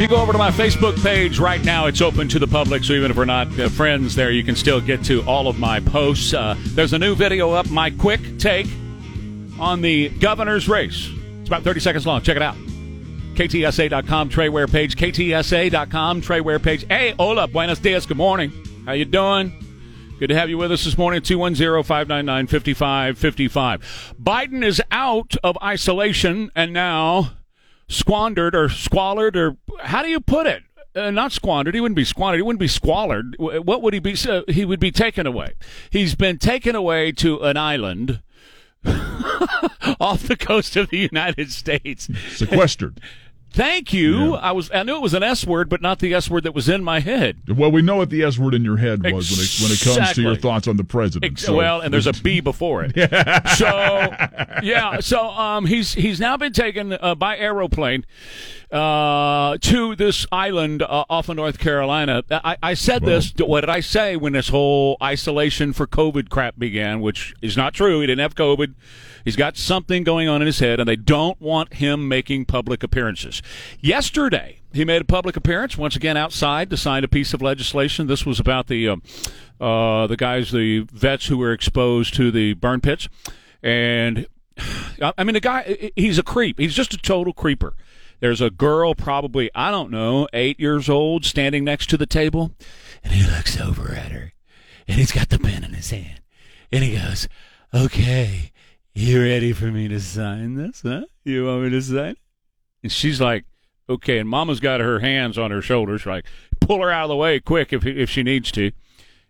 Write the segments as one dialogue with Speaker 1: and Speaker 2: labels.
Speaker 1: If you go over to my Facebook page right now, it's open to the public, so even if we're not uh, friends there, you can still get to all of my posts. Uh, there's a new video up, my quick take on the governor's race. It's about 30 seconds long. Check it out. KTSA.com, Trey Ware page. KTSA.com, Trey Ware page. Hey, hola, buenos dias, good morning. How you doing? Good to have you with us this morning, 210-599-5555. Biden is out of isolation and now squandered or squalid or how do you put it? Uh, not squandered. He wouldn't be squandered. He wouldn't be squalid. What would he be? Uh, he would be taken away. He's been taken away to an island off the coast of the United States.
Speaker 2: Sequestered.
Speaker 1: Thank you.
Speaker 2: Yeah.
Speaker 1: I was I knew it was an S word, but not the S word that was in my head.
Speaker 2: Well, we know what the S word in your head was when it when it comes to your thoughts on the president.
Speaker 1: Ex-
Speaker 2: So-
Speaker 1: well, and there's a B before it. so yeah, so um, he's he's now been taken uh, by aeroplane uh, to this island uh, off of North Carolina. I, I said this. What did I say when this whole isolation for COVID crap began? Which is not true. He didn't have COVID. He's got something going on in his head, and they don't want him making public appearances. Yesterday, he made a public appearance once again outside to sign a piece of legislation. This was about the um, uh, the guys, the vets who were exposed to the burn pits, and I I mean the guy. He's a creep. He's just a total creeper. There's a girl, probably I don't know, eight years old, standing next to the table, and he looks over at her, and he's got the pen in his hand, and he goes, "Okay, you ready for me to sign this? Huh? You want me to sign?" it?" And she's like, "Okay." And Mama's got her hands on her shoulders, like, pull her out of the way quick if if she needs to.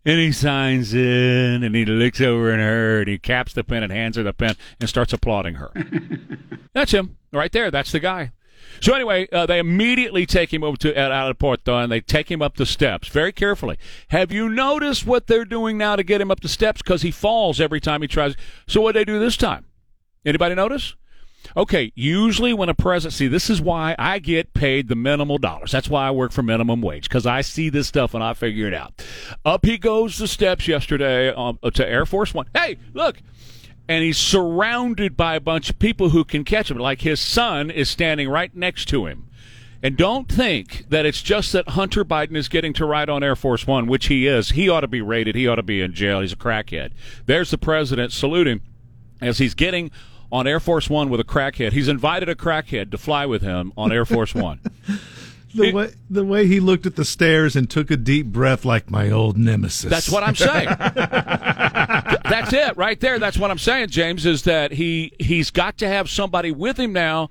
Speaker 1: And he signs in, and he looks over at her, and he caps the pen and hands her the pen, and starts applauding her. That's him right there. That's the guy. So anyway, uh, they immediately take him over to at Aeroporto and they take him up the steps very carefully. Have you noticed what they're doing now to get him up the steps? Because he falls every time he tries. So what they do this time? Anybody notice? Okay, usually when a president, see, this is why I get paid the minimal dollars. That's why I work for minimum wage because I see this stuff and I figure it out. Up he goes the steps yesterday um, to Air Force One. Hey, look, and he's surrounded by a bunch of people who can catch him. Like his son is standing right next to him. And don't think that it's just that Hunter Biden is getting to ride on Air Force One, which he is. He ought to be raided. He ought to be in jail. He's a crackhead. There's the president saluting as he's getting on Air Force One with a crackhead. He's invited a crackhead to fly with him on Air Force One.
Speaker 3: The way the way he looked at the stairs and took a deep breath like my old nemesis.
Speaker 1: That's what I'm saying. That's it right there. That's what I'm saying, James, is that he he's got to have somebody with him now.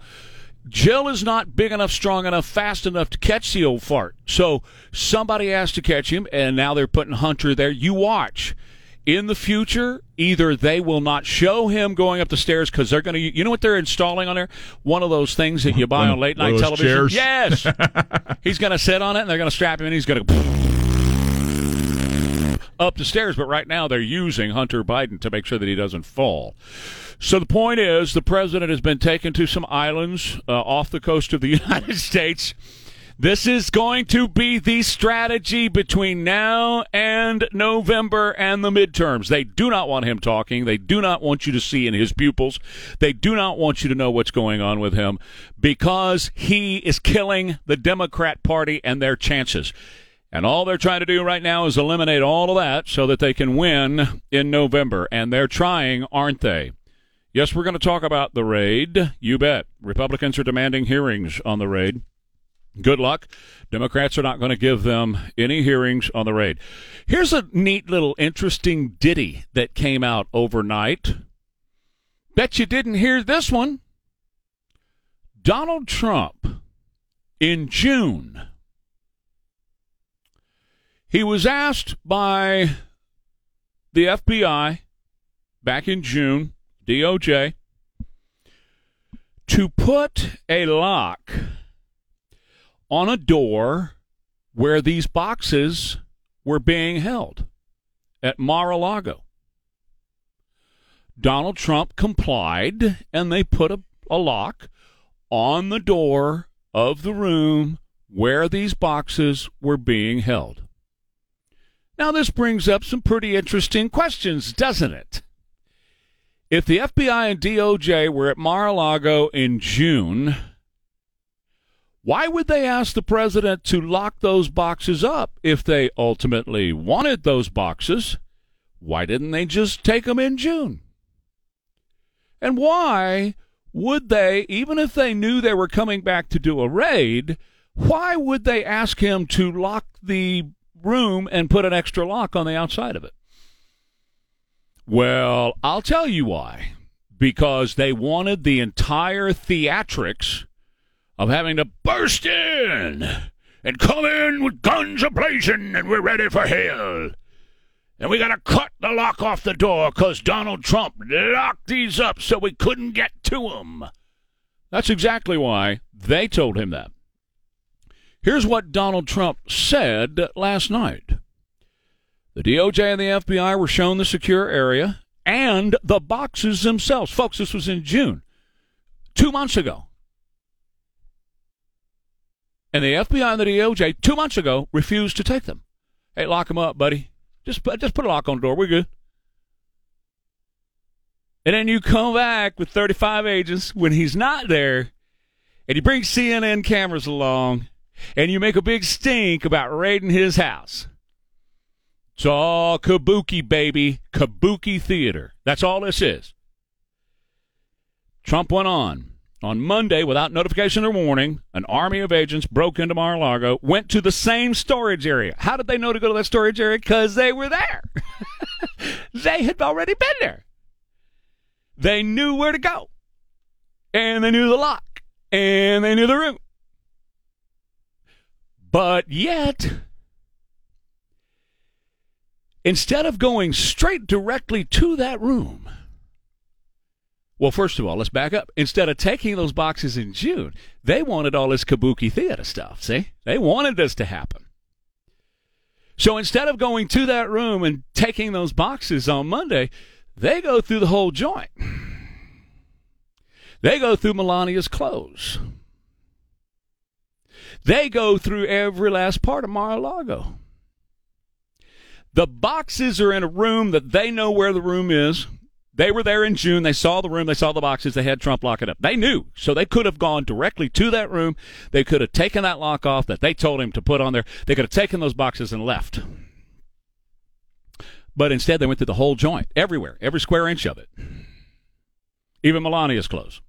Speaker 1: Jill is not big enough, strong enough, fast enough to catch the old fart. So somebody has to catch him, and now they're putting Hunter there. You watch. In the future, either they will not show him going up the stairs because they're going to, you know what they're installing on there? One of those things that you buy
Speaker 2: One-
Speaker 1: on late night television.
Speaker 2: chairs?
Speaker 1: Yes. he's going to sit on it and they're going to strap him and He's going to go up the stairs, but right now they're using Hunter Biden to make sure that he doesn't fall. So the point is, the president has been taken to some islands uh, off the coast of the United States. This is going to be the strategy between now and November and the midterms. They do not want him talking. They do not want you to see in his pupils. They do not want you to know what's going on with him because he is killing the Democrat Party and their chances. And all they're trying to do right now is eliminate all of that so that they can win in November. And they're trying, aren't they? Yes, we're going to talk about the raid. You bet. Republicans are demanding hearings on the raid. Good luck. Democrats are not going to give them any hearings on the raid. Here's a neat little interesting ditty that came out overnight. Bet you didn't hear this one. Donald Trump in June he was asked by the FBI back in June, DOJ, to put a lock on a door where these boxes were being held at Mar a Lago. Donald Trump complied, and they put a, a lock on the door of the room where these boxes were being held. Now, this brings up some pretty interesting questions, doesn't it? If the FBI and DOJ were at Mar a Lago in June, Why would they ask the president to lock those boxes up if they ultimately wanted those boxes? Why didn't they just take them in June? And why would they, even if they knew they were coming back to do a raid, why would they ask him to lock the room and put an extra lock on the outside of it? Well, I'll tell you why. Because they wanted the entire theatrics of having to burst in and come in with guns ablazing and we're ready for hell. And we got to cut the lock off the door because Donald Trump locked these up so we couldn't get to them. That's exactly why they told him that. Here's what Donald Trump said last night The DOJ and the FBI were shown the secure area and the boxes themselves. Folks, this was in June, two months ago. And the FBI and the DOJ, two months ago, refused to take them. Hey, lock them up, buddy. Just just put a lock on the door. We're good. And then you come back with 35 agents when he's not there, and you bring CNN cameras along, and you make a big stink about raiding his house. It's all kabuki, baby. Kabuki theater. That's all this is. Trump went on. On Monday, without notification or warning, an army of agents broke into Mar a Lago, went to the same storage area. How did they know to go to that storage area? Because they were there. they had already been there. They knew where to go. And they knew the lock. And they knew the room. But yet, instead of going straight directly to that room, well, first of all, let's back up. Instead of taking those boxes in June, they wanted all this kabuki theater stuff. See? They wanted this to happen. So instead of going to that room and taking those boxes on Monday, they go through the whole joint. They go through Melania's clothes. They go through every last part of Mar-a-Lago. The boxes are in a room that they know where the room is. They were there in June. They saw the room. They saw the boxes. They had Trump lock it up. They knew. So they could have gone directly to that room. They could have taken that lock off that they told him to put on there. They could have taken those boxes and left. But instead, they went through the whole joint, everywhere, every square inch of it. Even Melania's clothes.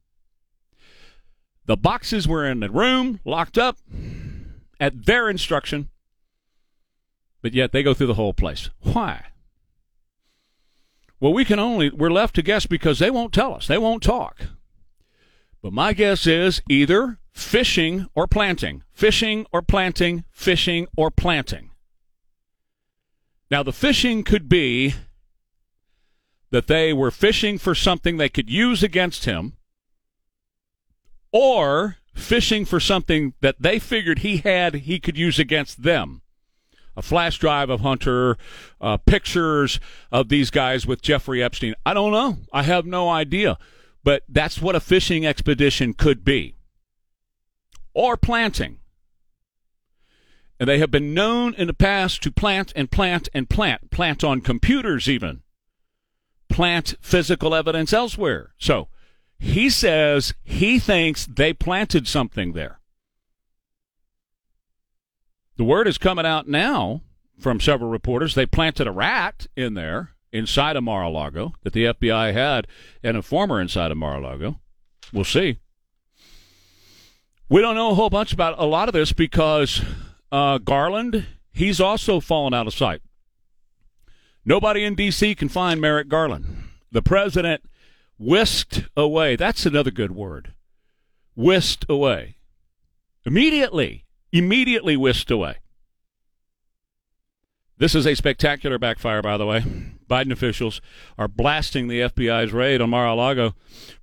Speaker 1: The boxes were in the room, locked up, at their instruction, but yet they go through the whole place. Why? Well, we can only, we're left to guess because they won't tell us. They won't talk. But my guess is either fishing or planting, fishing or planting, fishing or planting. Now, the fishing could be that they were fishing for something they could use against him, or fishing for something that they figured he had he could use against them a flash drive of Hunter, uh, pictures of these guys with Jeffrey Epstein. I don't know. I have no idea. But that's what a fishing expedition could be. Or planting. And they have been known in the past to plant and plant and plant, plant on computers even, plant physical evidence elsewhere. So he says he thinks they planted something there. The word is coming out now from several reporters. They planted a rat in there inside of Mar-a-Lago that the FBI had an informer inside of Mar-a-Lago. We'll see. We don't know a whole bunch about a lot of this because uh, Garland, he's also fallen out of sight. Nobody in D.C. can find Merrick Garland. The president whisked away. That's another good word. Whisked away. Immediately immediately whisked away. This is a spectacular backfire, by the way. Biden officials are blasting the FBI's raid on Mar-a-Lago.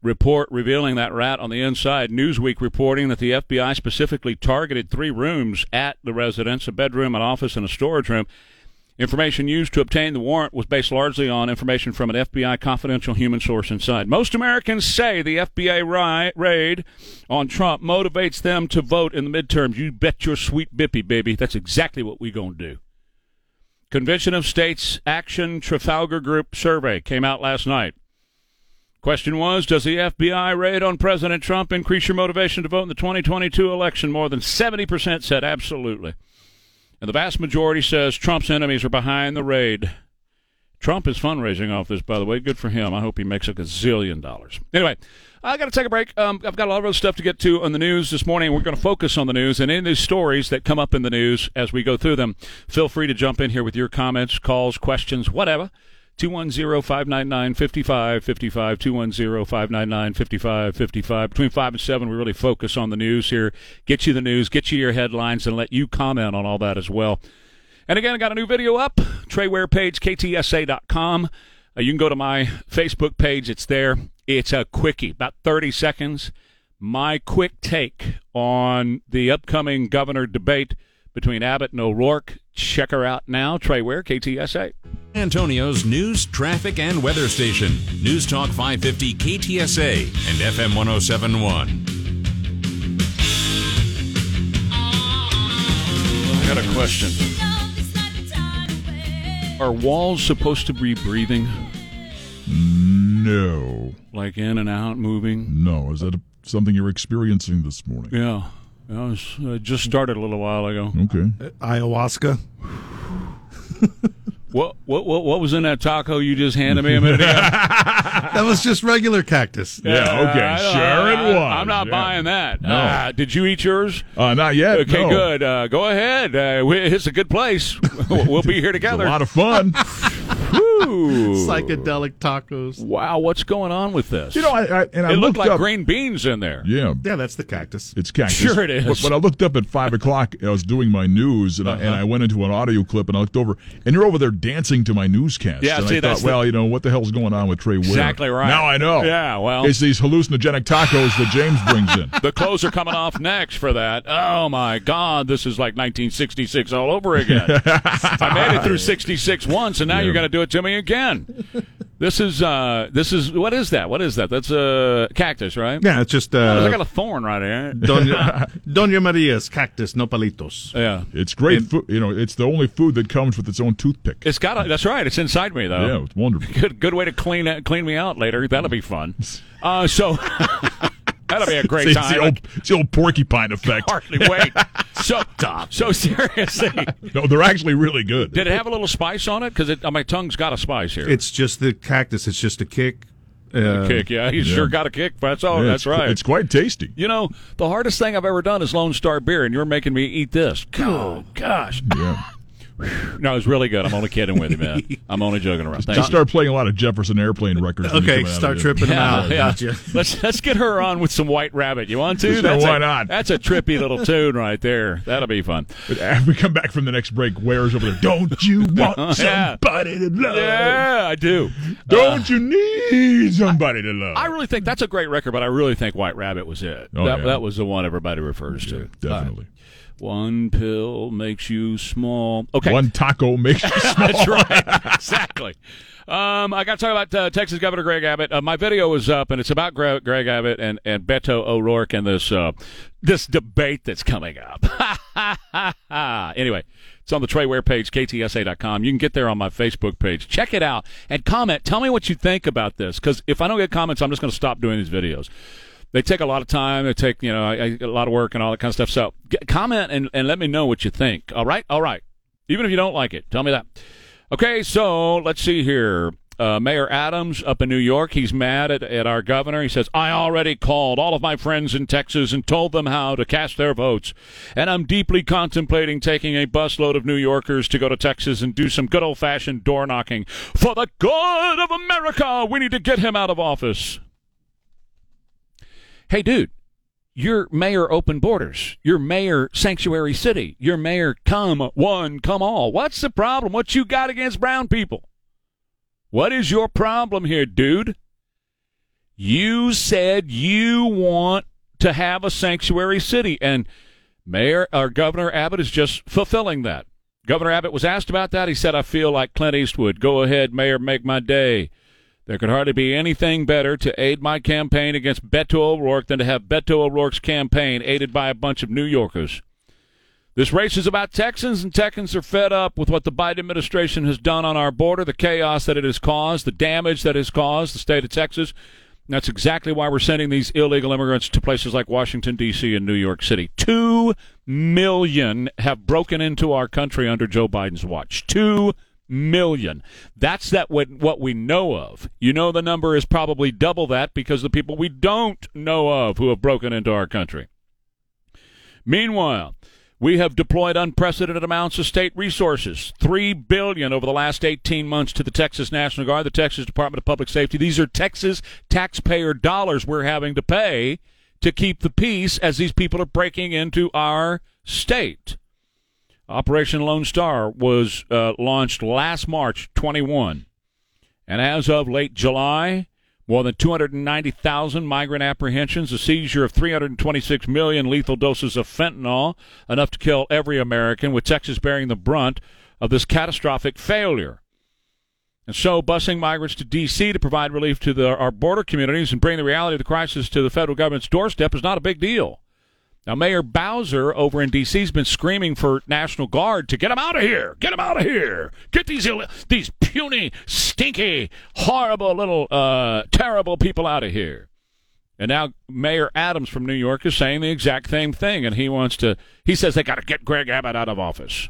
Speaker 1: Report revealing that rat on the inside. Newsweek reporting that the FBI specifically targeted three rooms at the residence: a bedroom, an office, and a storage room. Information used to obtain the warrant was based largely on information from an FBI confidential human source inside. Most Americans say the FBI raid on Trump motivates them to vote in the midterms. You bet your sweet bippy, baby. That's exactly what we're going to do. Convention of States Action Trafalgar Group survey came out last night. Question was Does the FBI raid on President Trump increase your motivation to vote in the 2022 election? More than 70% said absolutely. And the vast majority says Trump's enemies are behind the raid. Trump is fundraising off this, by the way. Good for him. I hope he makes a gazillion dollars. Anyway, I got to take a break. Um, I've got a lot of other stuff to get to on the news this morning. We're going to focus on the news and in these stories that come up in the news as we go through them. Feel free to jump in here with your comments, calls, questions, whatever. 210-599-5555, 210-599-5555. Between 5 and 7, we really focus on the news here, get you the news, get you your headlines, and let you comment on all that as well. And again, I got a new video up, Trey Ware page, ktsa.com. Uh, you can go to my Facebook page. It's there. It's a quickie, about 30 seconds. My quick take on the upcoming governor debate between Abbott and O'Rourke. Check her out now. Trey Ware, KTSA.
Speaker 4: Antonio's news, traffic, and weather station. News Talk 550 KTSA and FM 1071.
Speaker 1: I got a question. Are walls supposed to be breathing?
Speaker 2: No.
Speaker 1: Like in and out, moving?
Speaker 2: No. Is that a, something you're experiencing this morning?
Speaker 1: Yeah. I was, uh, just started a little while ago.
Speaker 2: Okay.
Speaker 3: Ayahuasca.
Speaker 1: What, what what what was in that taco you just handed me a minute ago?
Speaker 3: That was just regular cactus.
Speaker 2: Yeah, okay.
Speaker 1: I don't-
Speaker 2: Sure it
Speaker 1: I-
Speaker 2: was.
Speaker 1: I'm not
Speaker 2: Yeah.
Speaker 1: buying that.
Speaker 2: No.
Speaker 1: Uh, did you eat yours?
Speaker 2: Uh, not yet.
Speaker 1: Okay,
Speaker 2: no.
Speaker 1: good. Uh, go ahead. Uh, we- it's a good place. we'll be here
Speaker 2: It's a lot of fun.
Speaker 1: Woo.
Speaker 3: Psychedelic tacos.
Speaker 1: Wow, what's going on with this?
Speaker 2: you know, I, I and I
Speaker 1: it looked
Speaker 2: looked
Speaker 1: like
Speaker 2: up.
Speaker 1: green beans in there.
Speaker 2: Yeah.
Speaker 3: Yeah, that's the cactus.
Speaker 2: It's cactus.
Speaker 1: Sure it is.
Speaker 2: But, but I looked up at five o'clock. I was doing my news, and, I,
Speaker 1: Uh-huh.
Speaker 2: and I went into an audio clip, and I looked over, and you're over there dancing to my newscast.
Speaker 1: Yeah,
Speaker 2: and
Speaker 1: see,
Speaker 2: I
Speaker 1: that's
Speaker 2: thought,
Speaker 1: the-
Speaker 2: well, you know, what the hell's going on with Trey Ware?
Speaker 1: Exactly right.
Speaker 2: Now I know.
Speaker 1: Yeah, well-
Speaker 2: it's these hallucinogenic tacos that James brings in.
Speaker 1: The clothes are coming off next for that. Oh my God, this is like 1966 all over again. I made it through 66 once, and now
Speaker 2: Yeah.
Speaker 1: you're going to do it to me again. This is uh, this is what is that? What is that? That's a cactus, right?
Speaker 3: Yeah, it's just
Speaker 1: Oh, I
Speaker 3: uh,
Speaker 1: got a thorn right here.
Speaker 3: Doña, Doña Maria's cactus nopalitos.
Speaker 1: Yeah,
Speaker 2: It's great food. You know, it's the only food that comes with its own toothpick.
Speaker 1: it's got. A, that's right. It's inside me though.
Speaker 2: yeah, it's wonderful.
Speaker 1: Good, good way to clean clean me out later. That'll be fun. Uh, so that'll be a great
Speaker 2: It's,
Speaker 1: time.
Speaker 2: the old, it's the old porcupine effect.
Speaker 1: Hardly wait. So, so seriously,
Speaker 2: No, they're actually really good.
Speaker 1: did it have a little spice on it? Because uh, my tongue's got a spice here.
Speaker 3: It's just the cactus. It's just a kick. Uh,
Speaker 1: kick, yeah. He
Speaker 2: yeah.
Speaker 1: sure got a kick. That's all.
Speaker 2: Yeah,
Speaker 1: that's
Speaker 2: it's-
Speaker 1: right.
Speaker 2: It's quite tasty.
Speaker 1: you know, the hardest thing I've ever done is Lone Star beer, and you're making me eat this. Oh gosh,
Speaker 2: Yeah.
Speaker 1: No, it's really good. I'm only kidding with you, man. I'm only joking around. Thank
Speaker 2: Just
Speaker 1: you.
Speaker 2: start playing a lot of Jefferson Airplane records. when you
Speaker 3: Okay,
Speaker 2: come out of
Speaker 3: start
Speaker 2: it.
Speaker 3: tripping them
Speaker 1: Yeah,
Speaker 3: out.
Speaker 1: yeah.
Speaker 3: Gotcha.
Speaker 1: Let's let's get her on with some White Rabbit. You want to?
Speaker 2: Sure,
Speaker 1: That's
Speaker 2: why
Speaker 1: a,
Speaker 2: not?
Speaker 1: That's a trippy little tune right there. That'll be fun.
Speaker 2: But after we come back from the next break, where's over there. Don't you want
Speaker 1: Yeah.
Speaker 2: somebody to love?
Speaker 1: Yeah, I do.
Speaker 2: Don't uh, you need somebody to love?
Speaker 1: I really think that's a great record, but I really think White Rabbit was it.
Speaker 2: Oh,
Speaker 1: that,
Speaker 2: yeah.
Speaker 1: that was the one everybody refers to.
Speaker 2: Definitely.
Speaker 1: One pill makes you small. Okay.
Speaker 2: One taco makes you small.
Speaker 1: That's right. exactly. Um, I got to talk about uh, Texas Governor Greg Abbott. Uh, my video is up, and it's about Greg, Greg Abbott and, and Beto O'Rourke and this uh, this debate that's coming up. anyway, it's on the Trey Ware page, ktsa.com. You can get there on my Facebook page. Check it out and comment. Tell me what you think about this, because if I don't get comments, I'm just going to stop doing these videos. They take a lot of time. They take you know a lot of work and all that kind of stuff. So comment and, and let me know what you think. All right, all right. Even if you don't like it, tell me that. Okay, so let's see here. Uh, Mayor Adams up in New York, he's mad at, at our governor. He says, I already called all of my friends in Texas and told them how to cast their votes. And I'm deeply contemplating taking a busload of New Yorkers to go to Texas and do some good old fashioned door knocking. For the good of America, we need to get him out of office. Hey, dude, you're mayor open borders. You're mayor sanctuary city. You're mayor come one, come all. What's the problem? What you got against brown people? What is your problem here, dude? You said you want to have a sanctuary city, and Mayor or Governor Abbott is just fulfilling that. Governor Abbott was asked about that. He said, I feel like Clint Eastwood. Go ahead, Mayor, make my day. There could hardly be anything better to aid my campaign against Beto O'Rourke than to have Beto O'Rourke's campaign aided by a bunch of New Yorkers. This race is about Texans, and Texans are fed up with what the Biden administration has done on our border, the chaos that it has caused, the damage that it has caused the state of Texas. That's exactly why we're sending these illegal immigrants to places like Washington, D.C. and New York City. Two million have broken into our country under Joe Biden's watch. Two million. That's that what, what we know of. You know the number is probably double that because the people we don't know of who have broken into our country. Meanwhile, we have deployed unprecedented amounts of state resources, three billion over the last 18 months to the Texas National Guard, the Texas Department of Public Safety. These are Texas taxpayer dollars we're having to pay to keep the peace as these people are breaking into our state. Operation Lone Star was uh, launched last March 21, and as of late July, more than 290,000 migrant apprehensions, a seizure of 326 million lethal doses of fentanyl, enough to kill every American, with Texas bearing the brunt of this catastrophic failure. And so, busing migrants to D.C. to provide relief to the, our border communities and bring the reality of the crisis to the federal government's doorstep is not a big deal. Now, Mayor Bowser over in D.C. has been screaming for National Guard to get them out of here, get them out of here, get these Ill- these puny, stinky, horrible little, uh, terrible people out of here. And now Mayor Adams from New York is saying the exact same thing, and he wants to. He says they got to get Greg Abbott out of office.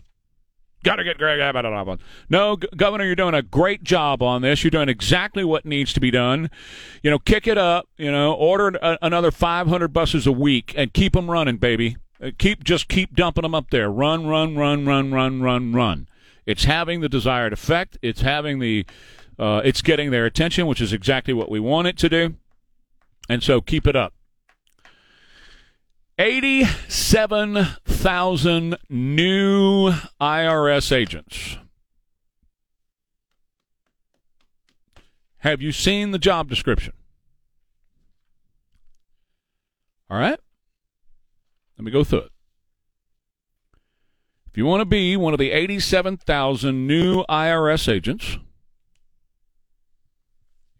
Speaker 1: Got to get Greg Abbott office. No, G- Governor, you're doing a great job on this. You're doing exactly what needs to be done. You know, kick it up. You know, order a, another 500 buses a week and keep them running, baby. Uh, Keep just keep dumping them up there. Run, run, run, run, run, run, run. It's having the desired effect. It's having the. Uh, it's getting their attention, which is exactly what we want it to do. And so keep it up. 87,000 new IRS agents. Have you seen the job description? All right. Let me go through it. If you want to be one of the 87,000 new IRS agents,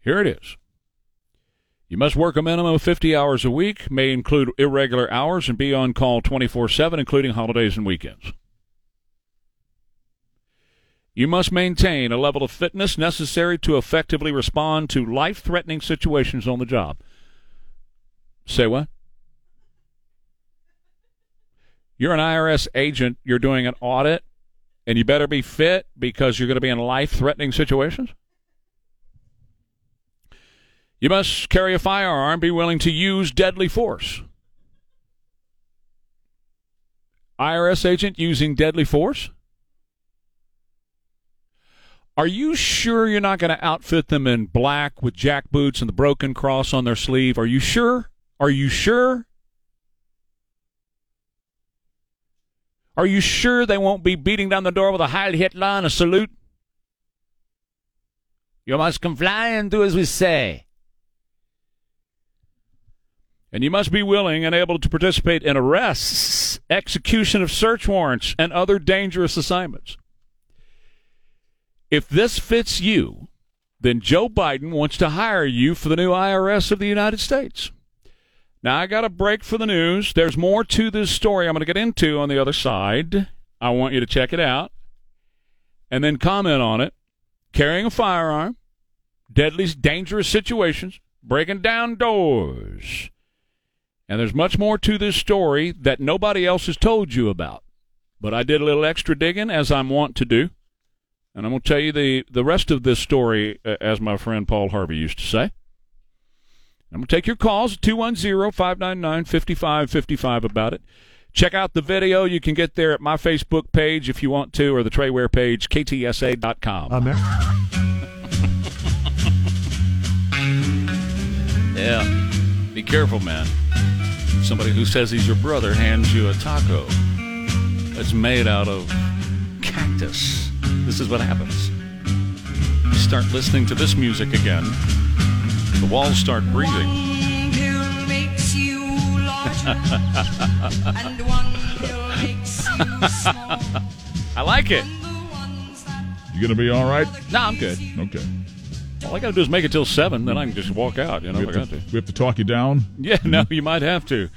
Speaker 1: here it is. You must work a minimum of 50 hours a week, may include irregular hours, and be on call 24 7, including holidays and weekends. You must maintain a level of fitness necessary to effectively respond to life threatening situations on the job. Say what? You're an IRS agent, you're doing an audit, and you better be fit because you're going to be in life threatening situations? You must carry a firearm, be willing to use deadly force. IRS agent using deadly force? Are you sure you're not going to outfit them in black with jack boots and the broken cross on their sleeve? Are you sure? Are you sure? Are you sure they won't be beating down the door with a Heil Hitler and a salute? You must comply and do as we say. And you must be willing and able to participate in arrests, execution of search warrants, and other dangerous assignments. If this fits you, then Joe Biden wants to hire you for the new IRS of the United States. Now, I got a break for the news. There's more to this story I'm going to get into on the other side. I want you to check it out and then comment on it. Carrying a firearm, deadly, dangerous situations, breaking down doors. And there's much more to this story that nobody else has told you about. But I did a little extra digging, as I'm wont to do. And I'm going to tell you the, the rest of this story, uh, as my friend Paul Harvey used to say. I'm going to take your calls 210 599 5555 about it. Check out the video. You can get there at my Facebook page if you want to, or the Trey Ware page, ktsa.com.
Speaker 3: Amer-
Speaker 1: Yeah. Be careful, man. Somebody who says he's your brother hands you a taco that's made out of cactus. This is what happens. You start listening to this music again, the walls start breathing.
Speaker 5: One pill makes you large, and one pill makes you small.
Speaker 1: I like it.
Speaker 5: And the ones that
Speaker 2: You gonna be all right?
Speaker 1: No, I'm good.
Speaker 2: Okay.
Speaker 1: All I got to do is make it till 7, then I can just walk out, you know,
Speaker 2: We
Speaker 1: if I
Speaker 2: have,
Speaker 1: got
Speaker 2: to,
Speaker 1: to.
Speaker 2: we have to talk you down.
Speaker 1: Yeah, no, you might have to.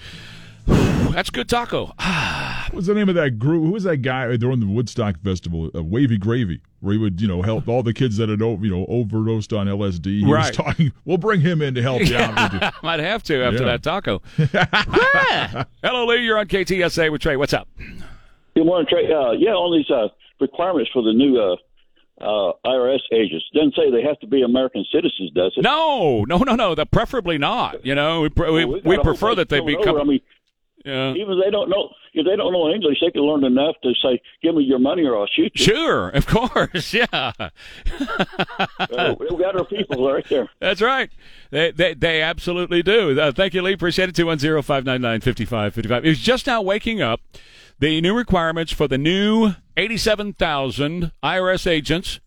Speaker 1: That's good taco. Ah,
Speaker 2: What's the name of that group? Who was that guy during the Woodstock Festival? Uh, Wavy Gravy, where he would, you know, help all the kids that had, you know, overdosed on LSD. He
Speaker 1: Right.
Speaker 2: was talking. We'll bring him in to help you out. with.
Speaker 1: Might have to after
Speaker 2: Yeah.
Speaker 1: that taco. Hello, Lee. You're on KTSA with Trey. What's up?
Speaker 6: You want to trade? Uh, yeah, on these uh, requirements for the new uh, IRS agents. Doesn't say they have to be American citizens, does it?
Speaker 1: No, no, no, no. The preferably not. You know, we pre-
Speaker 6: Well, got
Speaker 1: we prefer that they become.
Speaker 6: over. I mean,
Speaker 1: yeah.
Speaker 6: even if they don't know if they don't know English, they can learn enough to say, "Give me your money, or I'll shoot you."
Speaker 1: Sure, of course, yeah.
Speaker 6: Uh, we got our people right there.
Speaker 1: That's right. They they, they absolutely do. Uh, thank you, Lee. Appreciate it. 210 599 5555. It was just now waking up. The new requirements for the new 87,000 IRS agents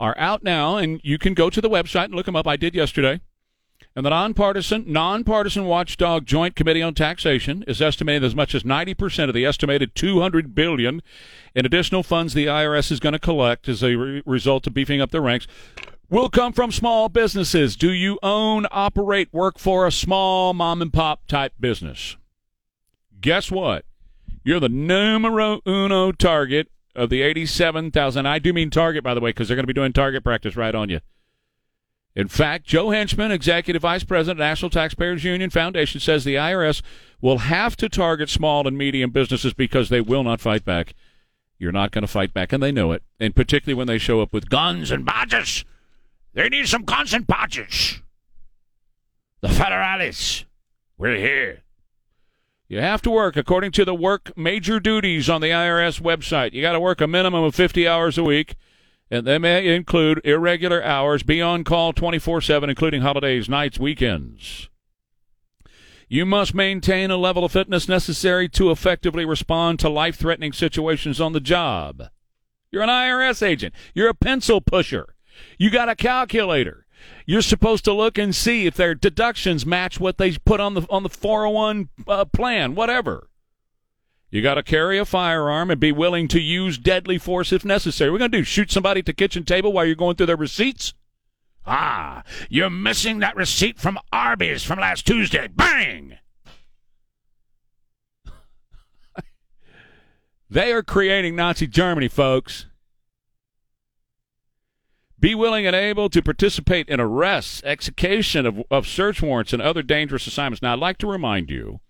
Speaker 1: are out now, and you can go to the website and look them up. I did yesterday. And the nonpartisan, nonpartisan watchdog Joint Committee on Taxation is estimating as much as 90% of the estimated 200 billion in additional funds the IRS is going to collect as a re- result of beefing up their ranks will come from small businesses. Do you own, operate, work for a small mom and pop type business? Guess what? You're the numero uno target of the 87,000. I do mean target, by the way, because they're going to be doing target practice right on you. In fact, Joe Henchman, Executive Vice President, National Taxpayers Union Foundation, says the IRS will have to target small and medium businesses because they will not fight back. You're not going to fight back, and they know it. And particularly when they show up with guns and badges. They need some guns and badges. The federales. We're here. You have to work according to the work major duties on the IRS website. You got to work a minimum of 50 hours a week, and they may include irregular hours, be on call 24 7, including holidays, nights, weekends. You must maintain a level of fitness necessary to effectively respond to life threatening situations on the job. You're an IRS agent, you're a pencil pusher, you got a calculator. You're supposed to look and see if their deductions match what they put on the on the 401 uh, plan, whatever. You got to carry a firearm and be willing to use deadly force if necessary. We're going to do shoot somebody at the kitchen table while you're going through their receipts. Ah, you're missing that receipt from Arby's from last Tuesday. Bang! they are creating Nazi Germany, folks. Be willing and able to participate in arrests, execution of, of search warrants, and other dangerous assignments. Now, I'd like to remind you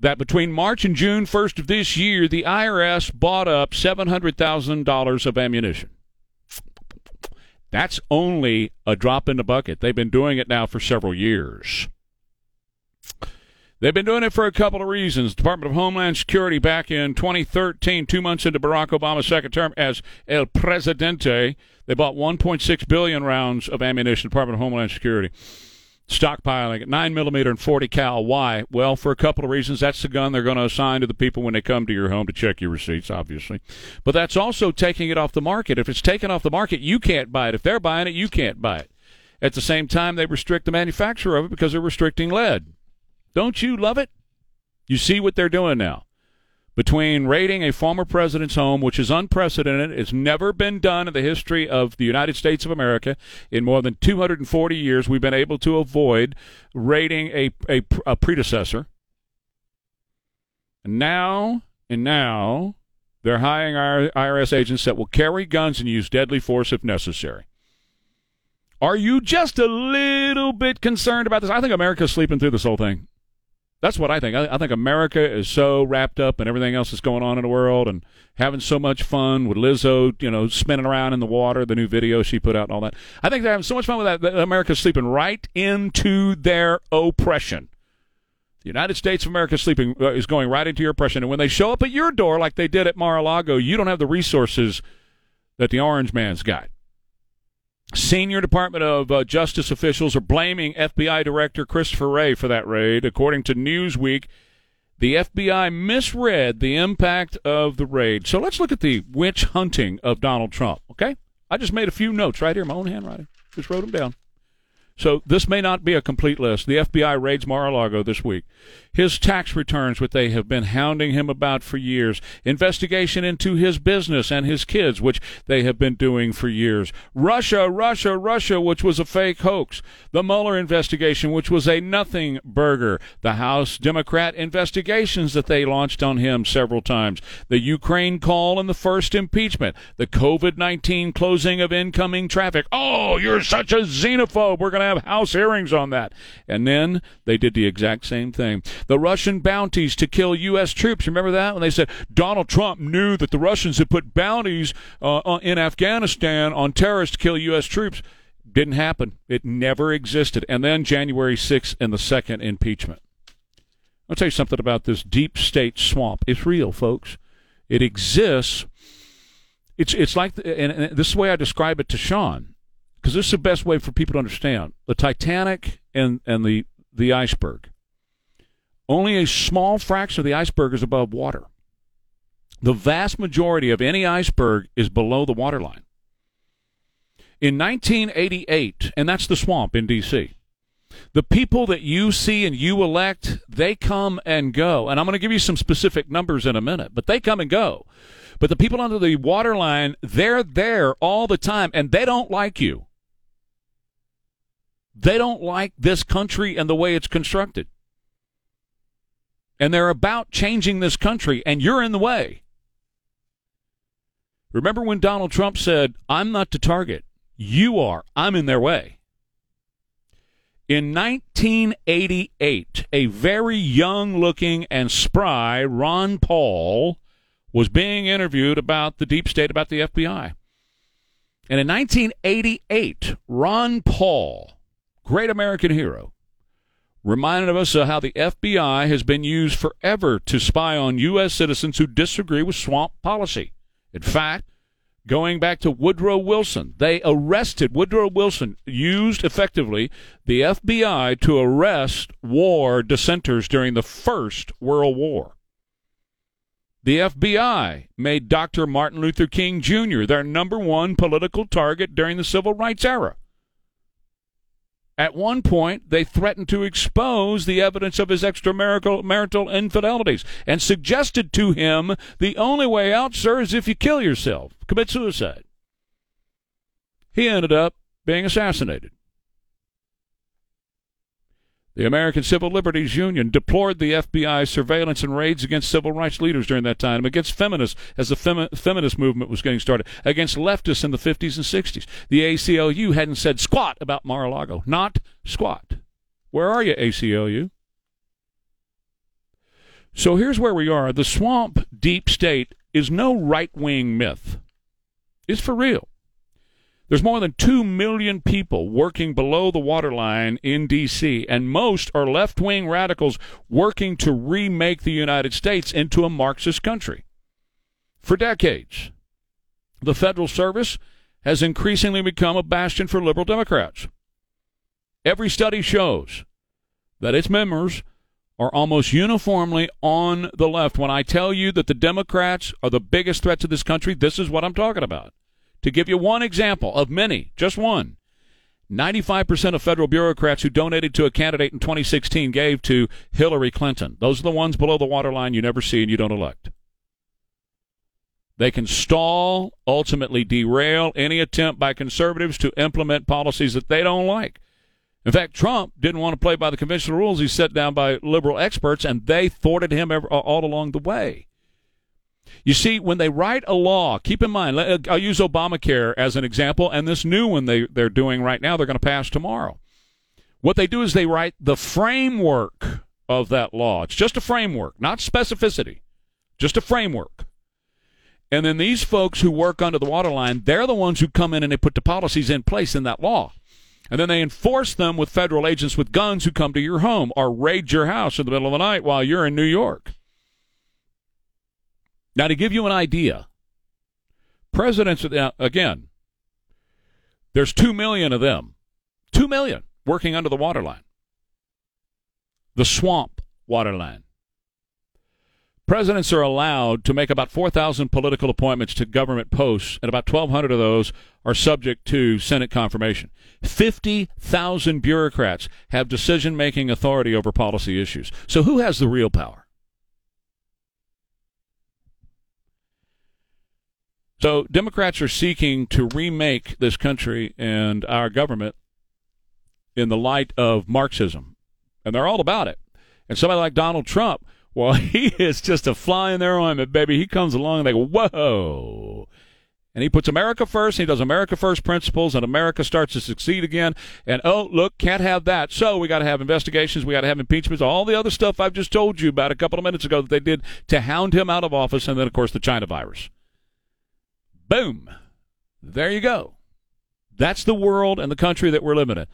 Speaker 1: that between March and June 1st of this year, the IRS bought up $700,000 of ammunition. That's only a drop in the bucket. They've been doing it now for several years. They've been doing it for a couple of reasons. Department of Homeland Security back in 2013, two months into Barack Obama's second term as El Presidente, they bought 1.6 billion rounds of ammunition. Department of Homeland Security stockpiling at 9 millimeter and 40 cal. Why? Well, for a couple of reasons. That's the gun they're going to assign to the people when they come to your home to check your receipts, obviously. But that's also taking it off the market. If it's taken off the market, you can't buy it. If they're buying it, you can't buy it. At the same time, they restrict the manufacturer of it because they're restricting lead. Don't you love it? You see what they're doing now. Between raiding a former president's home, which is unprecedented, it's never been done in the history of the United States of America. In more than 240 years, we've been able to avoid raiding a, a, a predecessor. And now, and now, they're hiring IRS agents that will carry guns and use deadly force if necessary. Are you just a little bit concerned about this? I think America's sleeping through this whole thing. That's what I think. I, I think America is so wrapped up in everything else that's going on in the world and having so much fun with Lizzo, you know, spinning around in the water, the new video she put out and all that. I think they're having so much fun with that, that America's sleeping right into their oppression. The United States of America is sleeping uh, is going right into your oppression, and when they show up at your door like they did at Mar-a-Lago, you don't have the resources that the Orange Man's got. Senior Department of uh, Justice officials are blaming FBI Director Christopher Wray for that raid. According to Newsweek, the FBI misread the impact of the raid. So let's look at the witch hunting of Donald Trump, okay? I just made a few notes right here, my own handwriting. Just wrote them down. So this may not be a complete list. The FBI raids Mar-a-Lago this week. His tax returns, what they have been hounding him about for years. Investigation into his business and his kids, which they have been doing for years. Russia, Russia, Russia, which was a fake hoax. The Mueller investigation, which was a nothing burger. The House Democrat investigations that they launched on him several times. The Ukraine call and the first impeachment. The COVID 19 closing of incoming traffic. Oh, you're such a xenophobe. We're going to have House hearings on that. And then they did the exact same thing. The Russian bounties to kill U.S. troops. Remember that? When they said Donald Trump knew that the Russians had put bounties uh, in Afghanistan on terrorists to kill U.S. troops. Didn't happen. It never existed. And then January 6th and the second impeachment. I'll tell you something about this deep state swamp. It's real, folks. It exists. It's it's like, and, and this is the way I describe it to Sean, because this is the best way for people to understand the Titanic and and the the iceberg. Only a small fraction of the iceberg is above water. The vast majority of any iceberg is below the waterline. In 1988, and that's the swamp in D.C., the people that you see and you elect, they come and go. And I'm going to give you some specific numbers in a minute, but they come and go. But the people under the waterline, they're there all the time, and they don't like you. They don't like this country and the way it's constructed and they're about changing this country, and you're in the way. Remember when Donald Trump said, I'm not the target, you are, I'm in their way. In 1988, a very young looking and spry Ron Paul was being interviewed about the deep state, about the FBI. And in 1988, Ron Paul, great American hero, reminded us of how the FBI has been used forever to spy on U.S. citizens who disagree with swamp policy. In fact, going back to Woodrow Wilson, they arrested Woodrow Wilson, used effectively the FBI to arrest war dissenters during the First World War. The FBI made Dr. Martin Luther King Jr. their number one political target during the civil rights era. At one point, they threatened to expose the evidence of his extramarital marital infidelities and suggested to him the only way out, sir, is if you kill yourself, commit suicide. He ended up being assassinated. The American Civil Liberties Union deplored the FBI's surveillance and raids against civil rights leaders during that time, against feminists as the femi- feminist movement was getting started, against leftists in the 50s and 60s. The ACLU hadn't said squat about Mar-a-Lago. Not squat. Where are you, ACLU? So here's where we are. The swamp deep state is no right wing myth. It's for real. There's more than 2 million people working below the waterline in D.C., and most are left wing radicals working to remake the United States into a Marxist country. For decades, the Federal Service has increasingly become a bastion for liberal Democrats. Every study shows that its members are almost uniformly on the left. When I tell you that the Democrats are the biggest threat to this country, this is what I'm talking about. To give you one example of many, just one, 95% of federal bureaucrats who donated to a candidate in 2016 gave to Hillary Clinton. Those are the ones below the waterline you never see and you don't elect. They can stall, ultimately derail any attempt by conservatives to implement policies that they don't like. In fact, Trump didn't want to play by the conventional rules he set down by liberal experts, and they thwarted him all along the way. You see, when they write a law, keep in mind, I'll use Obamacare as an example, and this new one they, they're doing right now, they're going to pass tomorrow. What they do is they write the framework of that law. It's just a framework, not specificity, just a framework. And then these folks who work under the waterline, they're the ones who come in and they put the policies in place in that law. And then they enforce them with federal agents with guns who come to your home or raid your house in the middle of the night while you're in New York. Now, to give you an idea, presidents, again, there's 2 million of them. 2 million working under the waterline. The swamp waterline. presidents are allowed to make about 4,000 political appointments to government posts, and about 1,200 of those are subject to Senate confirmation. 50,000 bureaucrats have decision making authority over policy issues. So, who has the real power? So, Democrats are seeking to remake this country and our government in the light of Marxism, and they're all about it. And somebody like Donald Trump, well, he is just a fly in their ointment, baby. He comes along and they go, whoa. And he puts America first. He does America first principles, and America starts to succeed again. And oh, look, can't have that. So we got to have investigations. We got to have impeachments. All the other stuff I've just told you about a couple of minutes ago that they did to hound him out of office, and then of course the China virus. Boom. There you go. That's the world and the country that we're living in.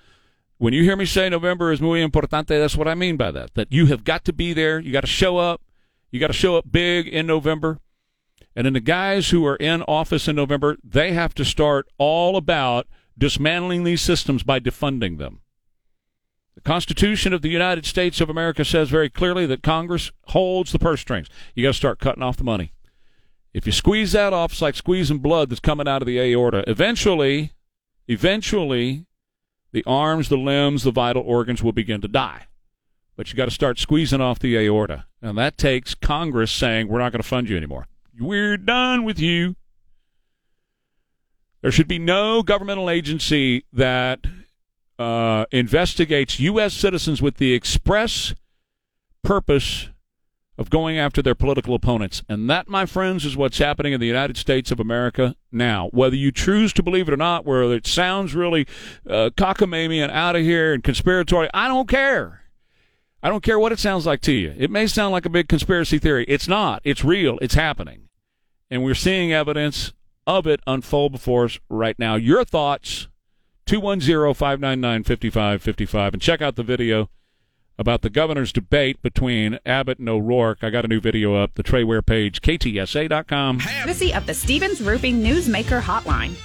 Speaker 1: When you hear me say November is muy importante, that's what I mean by that. That you have got to be there. You got to show up. You got to show up big in November. And then the guys who are in office in November, they have to start all about dismantling these systems by defunding them. The Constitution of the United States of America says very clearly that Congress holds the purse strings. You got to start cutting off the money. If you squeeze that off, it's like squeezing blood that's coming out of the aorta. Eventually, eventually, the arms, the limbs, the vital organs will begin to die. But you got to start squeezing off the aorta. And that takes Congress saying, we're not going to fund you anymore. We're done with you. There should be no governmental agency that uh, investigates U.S. citizens with the express purpose of going after their political opponents. And that, my friends, is what's happening in the United States of America now. Whether you choose to believe it or not, whether it sounds really uh, cockamamie and out of here and conspiratory, I don't care. I don't care what it sounds like to you. It may sound like a big conspiracy theory. It's not. It's real. It's happening. And we're seeing evidence of it unfold before us right now. Your thoughts, 210 599 5555. And check out the video about the governor's debate between Abbott and O'Rourke. I got a new video up, the Trey Ware page, ktsa.com.
Speaker 7: Courtesy of the Stevens Roofing Newsmaker Hotline.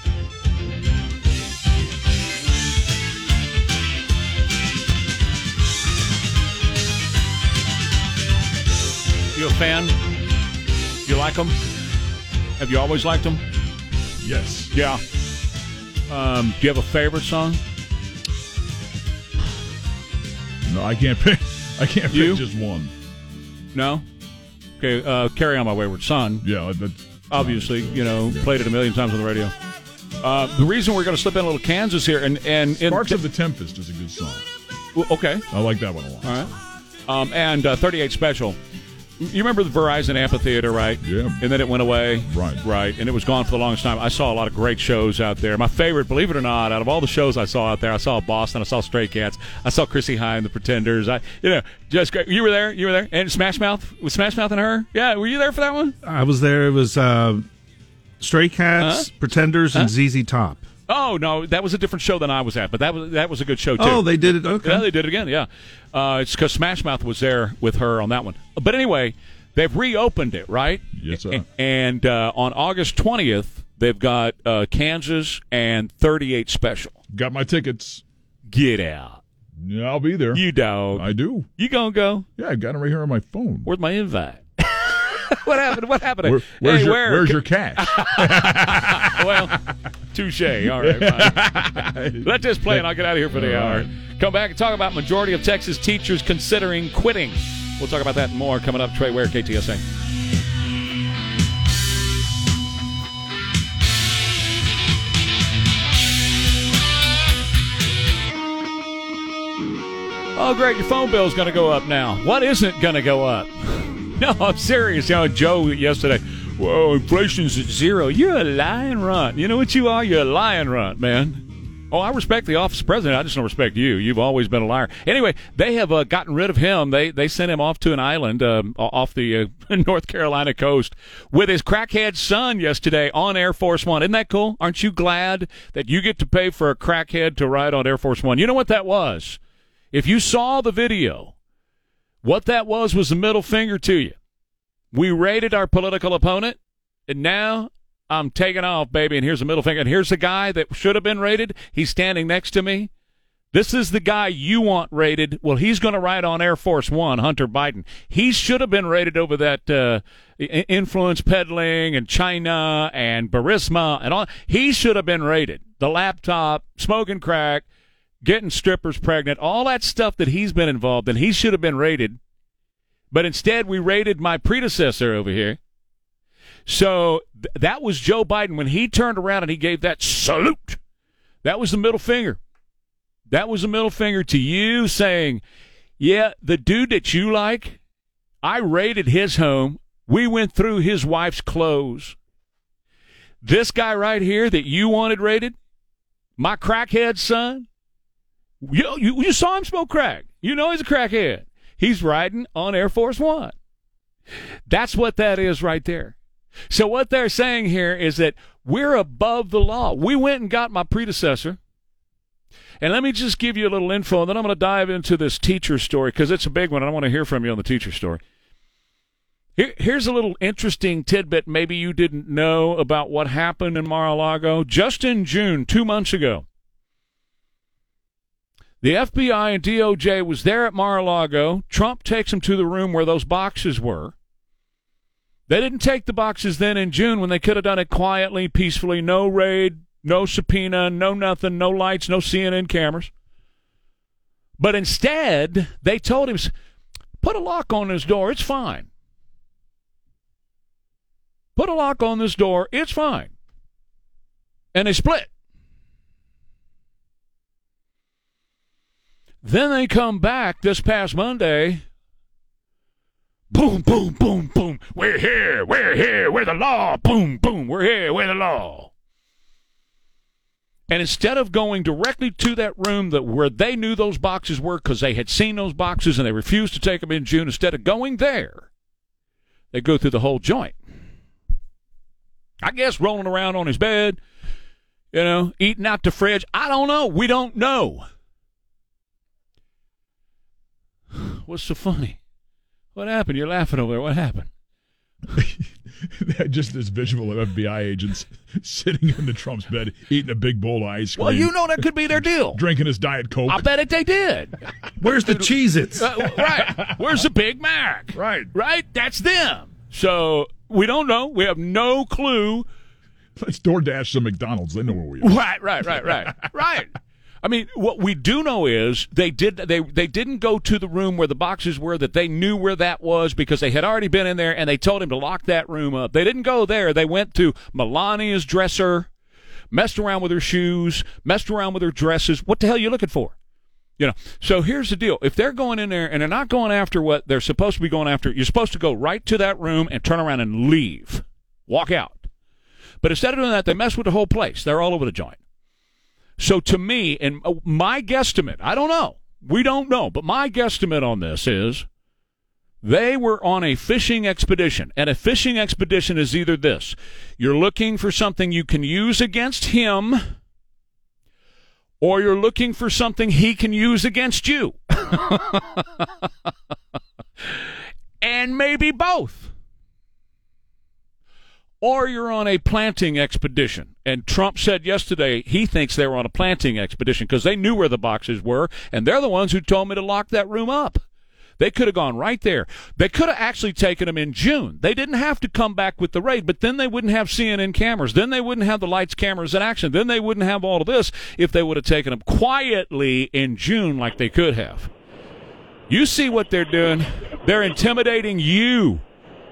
Speaker 1: You a fan? You like them? Have you always liked them?
Speaker 2: Yes.
Speaker 1: Yeah. Um, do you have a favorite song?
Speaker 2: No, I can't pick. I can't
Speaker 1: You?
Speaker 2: pick just one.
Speaker 1: No. Okay. Uh, Carry on, my wayward son.
Speaker 2: Yeah, that's
Speaker 1: Obviously, you know, played it a million times on the radio. Uh, the reason we're going to slip in a little Kansas here, and and, and
Speaker 2: Sparks of the Tempest is a good song.
Speaker 1: Well, okay,
Speaker 2: I like that one a lot.
Speaker 1: all right. Um, and uh, 38 Special. You remember the Verizon Amphitheater, right?
Speaker 2: Yeah.
Speaker 1: And then it went away.
Speaker 2: Right.
Speaker 1: Right. And it was gone for the longest time. I saw a lot of great shows out there. My favorite, believe it or not, out of all the shows I saw out there, I saw Boston, I saw Stray Cats, I saw Chrissie Hynde, The Pretenders. I, you know, just great. You were there. You were there. And Smash Mouth was Smash Mouth and her. Yeah. Were you there for that one?
Speaker 3: I was there. It was uh, Stray Cats,
Speaker 1: Huh?
Speaker 3: Pretenders, and ZZ Top.
Speaker 1: Oh no, that was a different show than I was at, but that was that was a good show too.
Speaker 3: Oh, they did it. Okay.
Speaker 1: Yeah, they did it again. Yeah, uh, it's because Smash Mouth was there with her on that one. But anyway, they've reopened it, right?
Speaker 2: Yes, sir.
Speaker 1: And uh, on August twentieth, they've got uh, Kansas and thirty eight special.
Speaker 2: Got my tickets.
Speaker 1: Get out,
Speaker 2: Yeah, I'll be there.
Speaker 1: you dog.
Speaker 2: I do.
Speaker 1: you gonna go?
Speaker 2: Yeah, I got it right here on my phone.
Speaker 1: Where's my invite? what happened? What happened?
Speaker 2: Where- where's
Speaker 1: hey,
Speaker 2: your
Speaker 1: where?
Speaker 2: Where's your cash?
Speaker 1: well, touche. All right. Let this play, and I'll get out of here for the hour. Come back and talk about majority of Texas teachers considering quitting. We'll talk about that more coming up. Trey Ware, KTSA. Oh, great! Your phone bill's going to go up now. What isn't going to go up? No, I'm serious. You know, Joe yesterday. Whoa, inflation's at zero. You're a lying runt. You know what you are? You're a lying runt, man. Oh, I respect the office president. I just don't respect you. You've always been a liar. Anyway, they have uh, gotten rid of him. They they sent him off to an island um, off the uh, North Carolina coast with his crackhead son yesterday on Air Force One. Isn't that cool? Aren't you glad that you get to pay for a crackhead to ride on Air Force One? You know what that was? If you saw the video, what that was was a middle finger to you. We raided our political opponent, and now I'm taking off, baby. And here's a middle finger. And here's the guy that should have been raided. He's standing next to me. This is the guy you want raided. Well, he's going to ride on Air Force One, Hunter Biden. He should have been raided over that uh, influence peddling and China and Burisma and all. He should have been raided. The laptop, smoking crack, getting strippers pregnant, all that stuff that he's been involved in. He should have been rated. But instead, we rated my predecessor over here. So th- that was Joe Biden when he turned around and he gave that salute. That was the middle finger. That was the middle finger to you saying, yeah, the dude that you like, I raided his home. We went through his wife's clothes. This guy right here that you wanted raided, my crackhead son, you, you, you saw him smoke crack. You know he's a crackhead. He's riding on Air Force One. That's what that is right there. So what they're saying here is that we're above the law. We went and got my predecessor. And let me just give you a little info, and then I'm going to dive into this teacher story because it's a big one. and I want to hear from you on the teacher story. Here, here's a little interesting tidbit maybe you didn't know about what happened in Mar-a-Lago just in June, two months ago. The FBI and DOJ was there at Mar-a-Lago. Trump takes them to the room where those boxes were. They didn't take the boxes then in June when they could have done it quietly, peacefully, no raid, no subpoena, no nothing, no lights, no CNN cameras. But instead, they told him, put a lock on this door, it's fine. Put a lock on this door, it's fine. And they split. Then they come back this past Monday. Boom, boom, boom, boom. We're here. We're here. We're the law. Boom, boom. We're here. We're the law. And instead of going directly to that room that where they knew those boxes were because they had seen those boxes and they refused to take them in June, instead of going there, they go through the whole joint. I guess rolling around on his bed, you know, eating out the fridge. I don't know. We don't know. What's so funny? What happened? You're laughing over there. What happened?
Speaker 2: Just this visual of FBI agents sitting in the Trump's bed, eating a big bowl of ice cream.
Speaker 1: Well, you know that could be their deal.
Speaker 2: drinking his Diet Coke.
Speaker 1: I bet it they did.
Speaker 3: Where's the Cheez-Its?
Speaker 1: Uh, right. Where's the Big Mac?
Speaker 2: Right.
Speaker 1: Right? That's them. So we don't know. We have no clue.
Speaker 2: Let's DoorDash some McDonald's. They know where we are.
Speaker 1: Right, right, right, right, right. I mean, what we do know is they did they they didn't go to the room where the boxes were that they knew where that was because they had already been in there and they told him to lock that room up. They didn't go there. They went to Melania's dresser, messed around with her shoes, messed around with her dresses. What the hell are you looking for? You know. So here's the deal: if they're going in there and they're not going after what they're supposed to be going after, you're supposed to go right to that room and turn around and leave, walk out. But instead of doing that, they mess with the whole place. They're all over the joint. So to me, and uh, my guesstimate, I don't know, we don't know, but my guesstimate on this is they were on a fishing expedition. And a fishing expedition is either this you're looking for something you can use against him, or you're looking for something he can use against you. and maybe both. Or you're on a planting expedition. And Trump said yesterday he thinks they were on a planting expedition because they knew where the boxes were, and they're the ones who told me to lock that room up. They could have gone right there. They could have actually taken them in June. They didn't have to come back with the raid, but then they wouldn't have CNN cameras. Then they wouldn't have the lights, cameras in action. Then they wouldn't have all of this if they would have taken them quietly in June like they could have. You see what they're doing? They're intimidating you.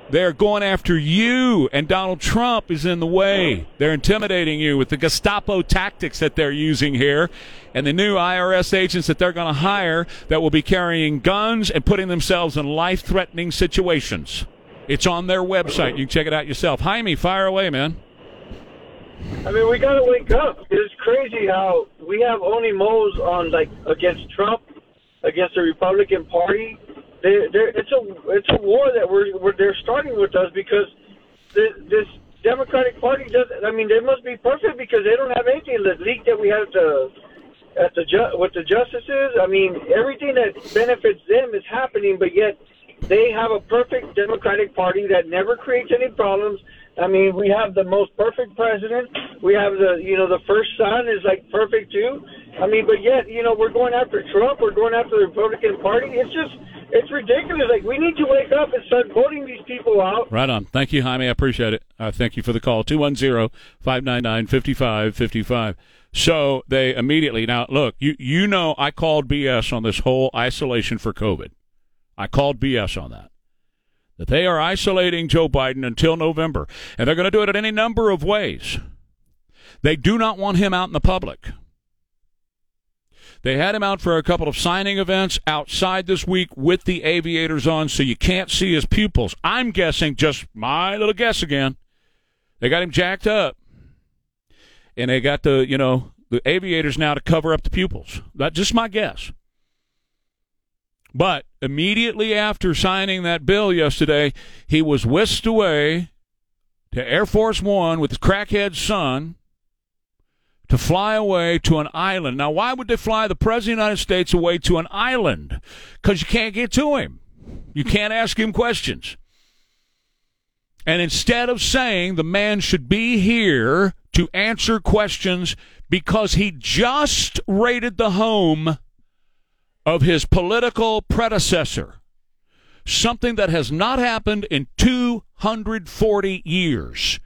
Speaker 1: They're going after you, and Donald Trump is in the way. They're intimidating you with the Gestapo tactics that they're using here, and the new IRS agents that they're going to hire that will be carrying guns and putting themselves in life threatening situations. It's on their website. You can check it out yourself. Jaime, fire away, man.
Speaker 8: I mean, we gotta wake up. It's crazy how we have only moles on like against Trump, against the Republican Party. They, they're, it's a it's a war that we're, we're they're starting with us because this, this Democratic Party does. I mean, they must be perfect because they don't have anything. The leak that we at the at the ju- with the justices. I mean, everything that benefits them is happening, but yet they have a perfect Democratic Party that never creates any problems. I mean, we have the most perfect president. We have the you know the first son is like perfect too. I mean, but yet you know we're going after Trump. We're going after the Republican Party. It's just it's ridiculous. Like we need to wake up and start voting these people out.
Speaker 1: Right on. Thank you, Jaime. I appreciate it. Uh, thank you for the call. 210-599-5555. So they immediately now look. You you know I called BS on this whole isolation for COVID. I called BS on that. That they are isolating Joe Biden until November, and they're going to do it in any number of ways. They do not want him out in the public. They had him out for a couple of signing events outside this week with the aviators on, so you can't see his pupils. I'm guessing, just my little guess again, they got him jacked up. And they got the, you know, the aviators now to cover up the pupils. That's just my guess. But immediately after signing that bill yesterday, he was whisked away to Air Force One with his crackhead son to fly away to an island. Now, why would they fly the President of the United States away to an island? Because you can't get to him. You can't ask him questions. And instead of saying the man should be here to answer questions because he just raided the home of his political predecessor, something that has not happened in 240 years.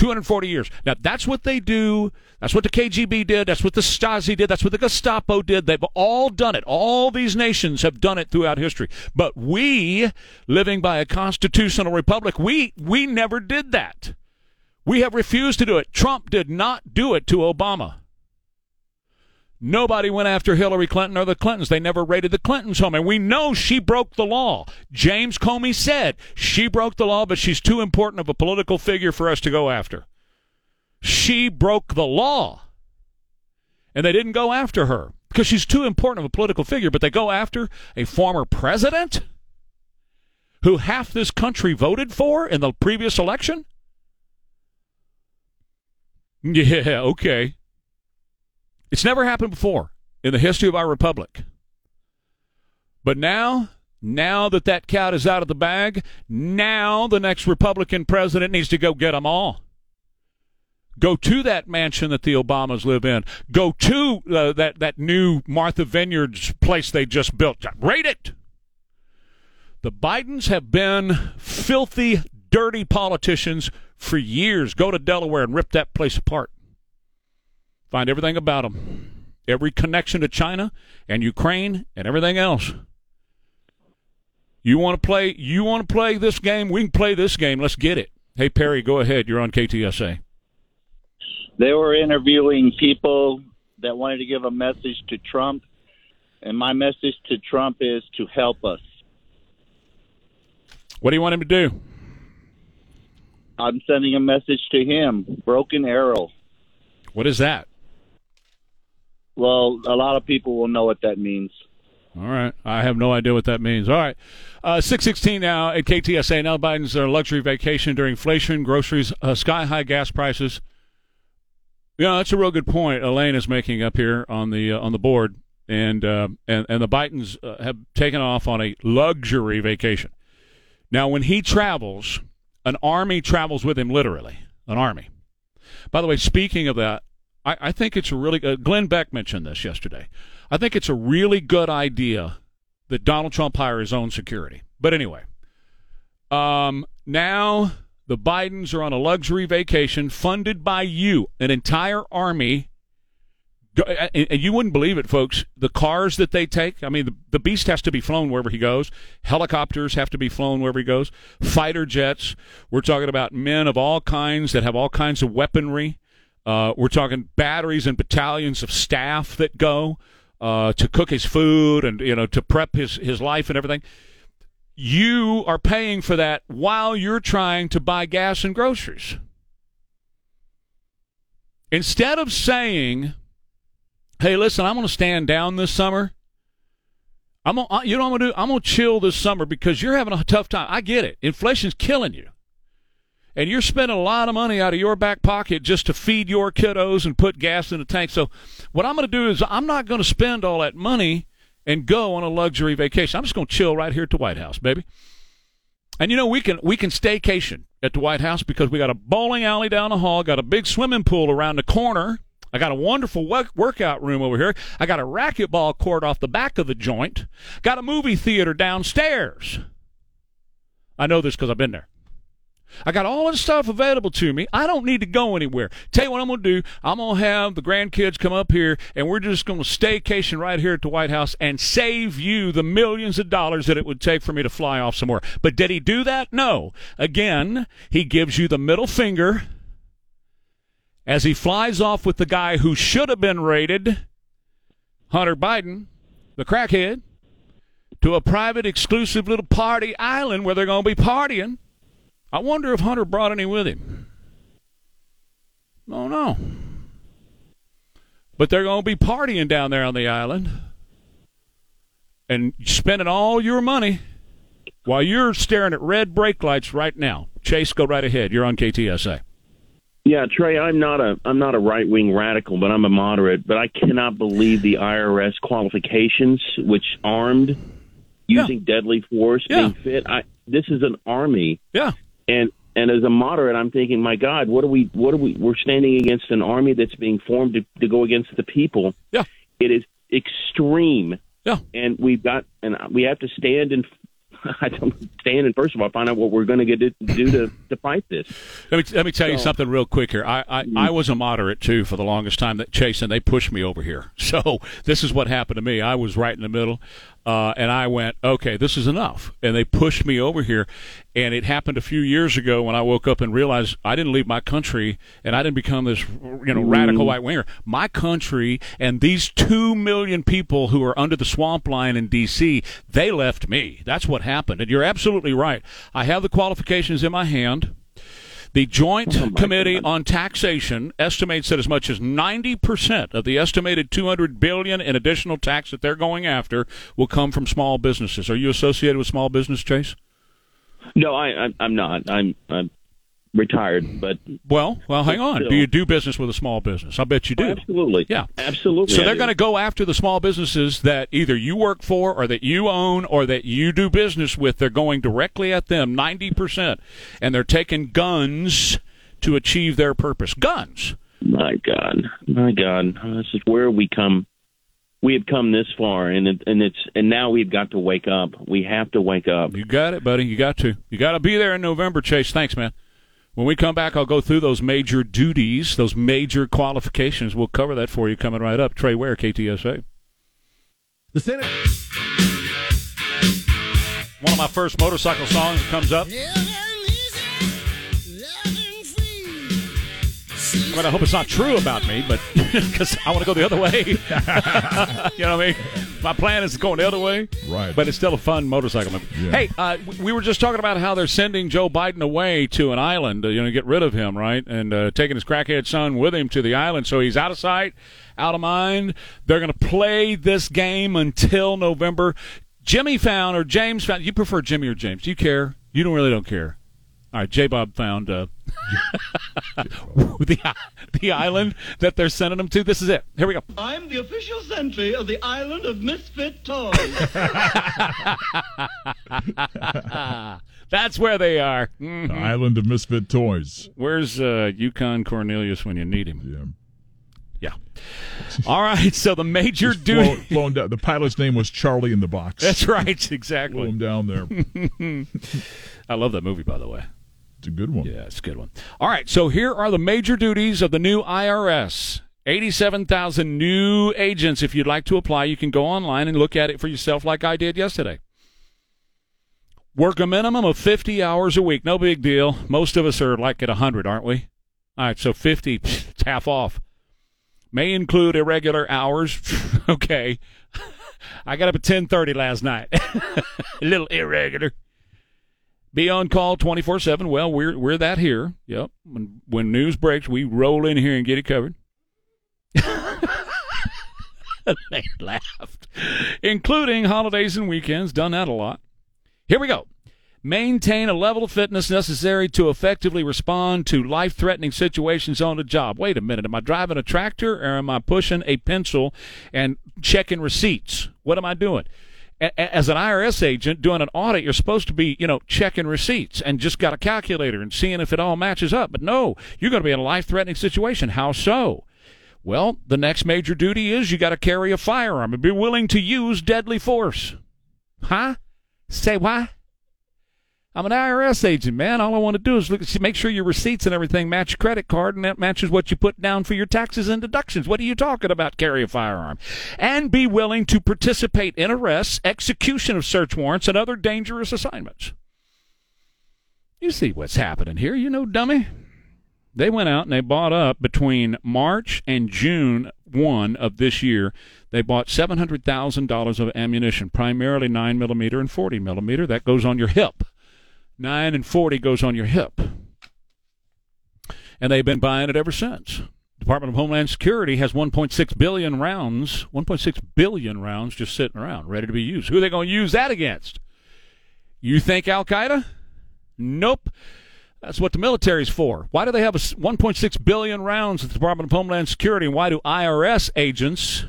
Speaker 1: 240 years. Now, that's what they do. That's what the KGB did. That's what the Stasi did. That's what the Gestapo did. They've all done it. All these nations have done it throughout history. But we, living by a constitutional republic, we, we never did that. We have refused to do it. Trump did not do it to Obama. Nobody went after Hillary Clinton or the Clintons. They never raided the Clintons' home. And we know she broke the law. James Comey said she broke the law, but she's too important of a political figure for us to go after. She broke the law. And they didn't go after her because she's too important of a political figure, but they go after a former president who half this country voted for in the previous election? Yeah, okay. It's never happened before in the history of our republic. But now, now that that cat is out of the bag, now the next Republican president needs to go get them all. Go to that mansion that the Obamas live in. Go to uh, that that new Martha Vineyards place they just built. Raid it. The Bidens have been filthy, dirty politicians for years. Go to Delaware and rip that place apart. Find everything about them, every connection to China and Ukraine and everything else. You want to play? You want to play this game? We can play this game. Let's get it. Hey Perry, go ahead. You're on KTSA.
Speaker 9: They were interviewing people that wanted to give a message to Trump, and my message to Trump is to help us.
Speaker 1: What do you want him to do?
Speaker 9: I'm sending a message to him. Broken arrow.
Speaker 1: What is that?
Speaker 9: Well, a lot of people will know what that means.
Speaker 1: All right. I have no idea what that means. All right. Uh, 616 now at KTSA. Now Biden's uh, luxury vacation during inflation, groceries, uh, sky high gas prices. Yeah, that's a real good point Elaine is making up here on the uh, on the board. And, uh, and, and the Bidens have taken off on a luxury vacation. Now, when he travels, an army travels with him literally. An army. By the way, speaking of that, I, I think it's a really uh, Glenn Beck mentioned this yesterday. I think it's a really good idea that Donald Trump hire his own security. But anyway, um, now the Bidens are on a luxury vacation funded by you, an entire army. And you wouldn't believe it, folks. The cars that they take, I mean, the, the beast has to be flown wherever he goes. Helicopters have to be flown wherever he goes. Fighter jets. We're talking about men of all kinds that have all kinds of weaponry. Uh, we're talking batteries and battalions of staff that go uh, to cook his food and you know to prep his his life and everything. You are paying for that while you're trying to buy gas and groceries. Instead of saying, "Hey, listen, I'm going to stand down this summer," I'm gonna, you know I'm going to do? I'm going to chill this summer because you're having a tough time. I get it. Inflation's killing you and you're spending a lot of money out of your back pocket just to feed your kiddos and put gas in the tank. So, what I'm going to do is I'm not going to spend all that money and go on a luxury vacation. I'm just going to chill right here at the White House, baby. And you know we can we can staycation at the White House because we got a bowling alley down the hall, got a big swimming pool around the corner. I got a wonderful work- workout room over here. I got a racquetball court off the back of the joint. Got a movie theater downstairs. I know this because I've been there. I got all this stuff available to me. I don't need to go anywhere. Tell you what I'm going to do. I'm going to have the grandkids come up here, and we're just going to staycation right here at the White House and save you the millions of dollars that it would take for me to fly off somewhere. But did he do that? No. Again, he gives you the middle finger as he flies off with the guy who should have been raided, Hunter Biden, the crackhead, to a private, exclusive little party island where they're going to be partying. I wonder if Hunter brought any with him. Oh no. But they're going to be partying down there on the island and spending all your money while you're staring at red brake lights right now. Chase, go right ahead. You're on KTSA.
Speaker 10: Yeah, Trey, I'm not a I'm not a right wing radical, but I'm a moderate. But I cannot believe the IRS qualifications, which armed, using deadly force,
Speaker 1: Yeah.
Speaker 10: being fit. I this is an army,
Speaker 1: Yeah.
Speaker 10: And and as a moderate, I'm thinking, my God, what are we? What are we? We're standing against an army that's being formed to, to go against the people.
Speaker 1: Yeah.
Speaker 10: It is extreme.
Speaker 1: Yeah.
Speaker 10: And we've got and we have to stand and I don't stand and first of all find out what we're going to get to do to to fight this.
Speaker 1: Let me let me tell you something real quick here. I, I, mm-hmm. I was a moderate too for the longest time. That Chase and they pushed me over here. So this is what happened to me. I was right in the middle, uh, and I went, okay, this is enough. And they pushed me over here, and it happened a few years ago when I woke up and realized I didn't leave my country and I didn't become this you know radical white winger. My country and these two million people who are under the swamp line in D.C. They left me. That's what happened. And you're absolutely right. I have the qualifications in my hand. The Joint
Speaker 10: Oh,
Speaker 1: Committee on Taxation estimates that as much as 90% of the estimated 200 billion in additional tax that they're going after will come from small businesses. Are you associated with small business, Chase?
Speaker 10: No, I, I I'm not. I'm I'm retired, but
Speaker 1: Well, well, hang on.
Speaker 10: still.
Speaker 1: Do you do business with a small business? I bet you do.
Speaker 10: absolutely,
Speaker 1: Yeah.
Speaker 10: absolutely.
Speaker 1: So
Speaker 10: I
Speaker 1: they're going to go after the small businesses that either you work for or that you own or that you do business with. They're going directly at them, 90%. And they're taking guns to achieve their purpose. Guns.
Speaker 10: My God, my God, this is where we come. We have come this far, and it, and it's and now we've got to wake up. We have to wake up.
Speaker 1: You got it, buddy. You got to. You got to be there in November, Chase. Thanks, man. When we come back, I'll go through those major duties, those major qualifications. We'll cover that for you coming right up. Trey Ware, KTSA.
Speaker 11: The Senate.
Speaker 1: One of my first motorcycle songs comes up. I mean, I hope it's not true about me, but because I want to go the other way. you know what I mean? My plan is going the other way.
Speaker 2: Right.
Speaker 1: But it's still a fun motorcycle.
Speaker 2: Yeah.
Speaker 1: Hey, uh, we were just talking about how they're sending Joe Biden away to an island, uh, you know, get rid of him, right? And uh, taking his crackhead son with him to the island. So he's out of sight, out of mind. They're going to play this game until November. Jimmy found, or James found, you prefer Jimmy or James? Do you care? You don't really don't care. All right, J Bob found uh, the the island that they're sending them to. This is it. Here we go.
Speaker 12: I'm the official sentry of the island of misfit toys.
Speaker 1: That's where they are. Mhm.
Speaker 2: The Island of Misfit Toys.
Speaker 1: Where's uh, Yukon Cornelius when you need him?
Speaker 2: Yeah.
Speaker 1: Yeah. All right. So the major
Speaker 2: Just flown,
Speaker 1: duty.
Speaker 2: flown down. The pilot's name was Charlie in the Box.
Speaker 1: That's right.
Speaker 2: Flew
Speaker 1: Exactly.
Speaker 2: him down there.
Speaker 1: I love that movie, by the way.
Speaker 2: It's a good one.
Speaker 1: Yeah, it's a good one. All right, so here are the major duties of the new IRS. 87,000 new agents. If you'd like to apply, you can go online and look at it for yourself like I did yesterday. Work a minimum of 50 hours a week. No big deal. Most of us are like at 100, aren't we? All right, so 50, pfft, it's half off. May include irregular hours. okay. I got up at 10:30 last night. a little irregular. Be on call 24/7. Well, we're we're that here. Yep. When when news breaks, we roll in here and get it covered. they laughed. Including holidays and weekends. Done that a lot. Here we go. Maintain a level of fitness necessary to effectively respond to life threatening situations on the job. Wait a minute. Am I driving a tractor or am I pushing a pencil and checking receipts? What am I doing? As an IRS agent doing an audit, you're supposed to be, you know, checking receipts and just got a calculator and seeing if it all matches up. But no, you're going to be in a life threatening situation. How so? Well, the next major duty is you got to carry a firearm and be willing to use deadly force. Huh? Say what? I'm an IRS agent, man. All I want to do is look, make sure your receipts and everything match your credit card, and that matches what you put down for your taxes and deductions. What are you talking about? Carry a firearm, and be willing to participate in arrests, execution of search warrants, and other dangerous assignments. You see what's happening here, you know, dummy. They went out and they bought up between March and June 1 of this year. They bought $700,000 of ammunition, primarily 9 millimeter and 40 millimeter. That goes on your hip. 9 and 40 goes on your hip. And they've been buying it ever since. Department of Homeland Security has 1.6 billion rounds, 1.6 billion rounds just sitting around, ready to be used. Who are they going to use that against? You think Al Qaeda? Nope. That's what the military's for. Why do they have a s- 1.6 billion rounds at the Department of Homeland Security? And why do IRS agents?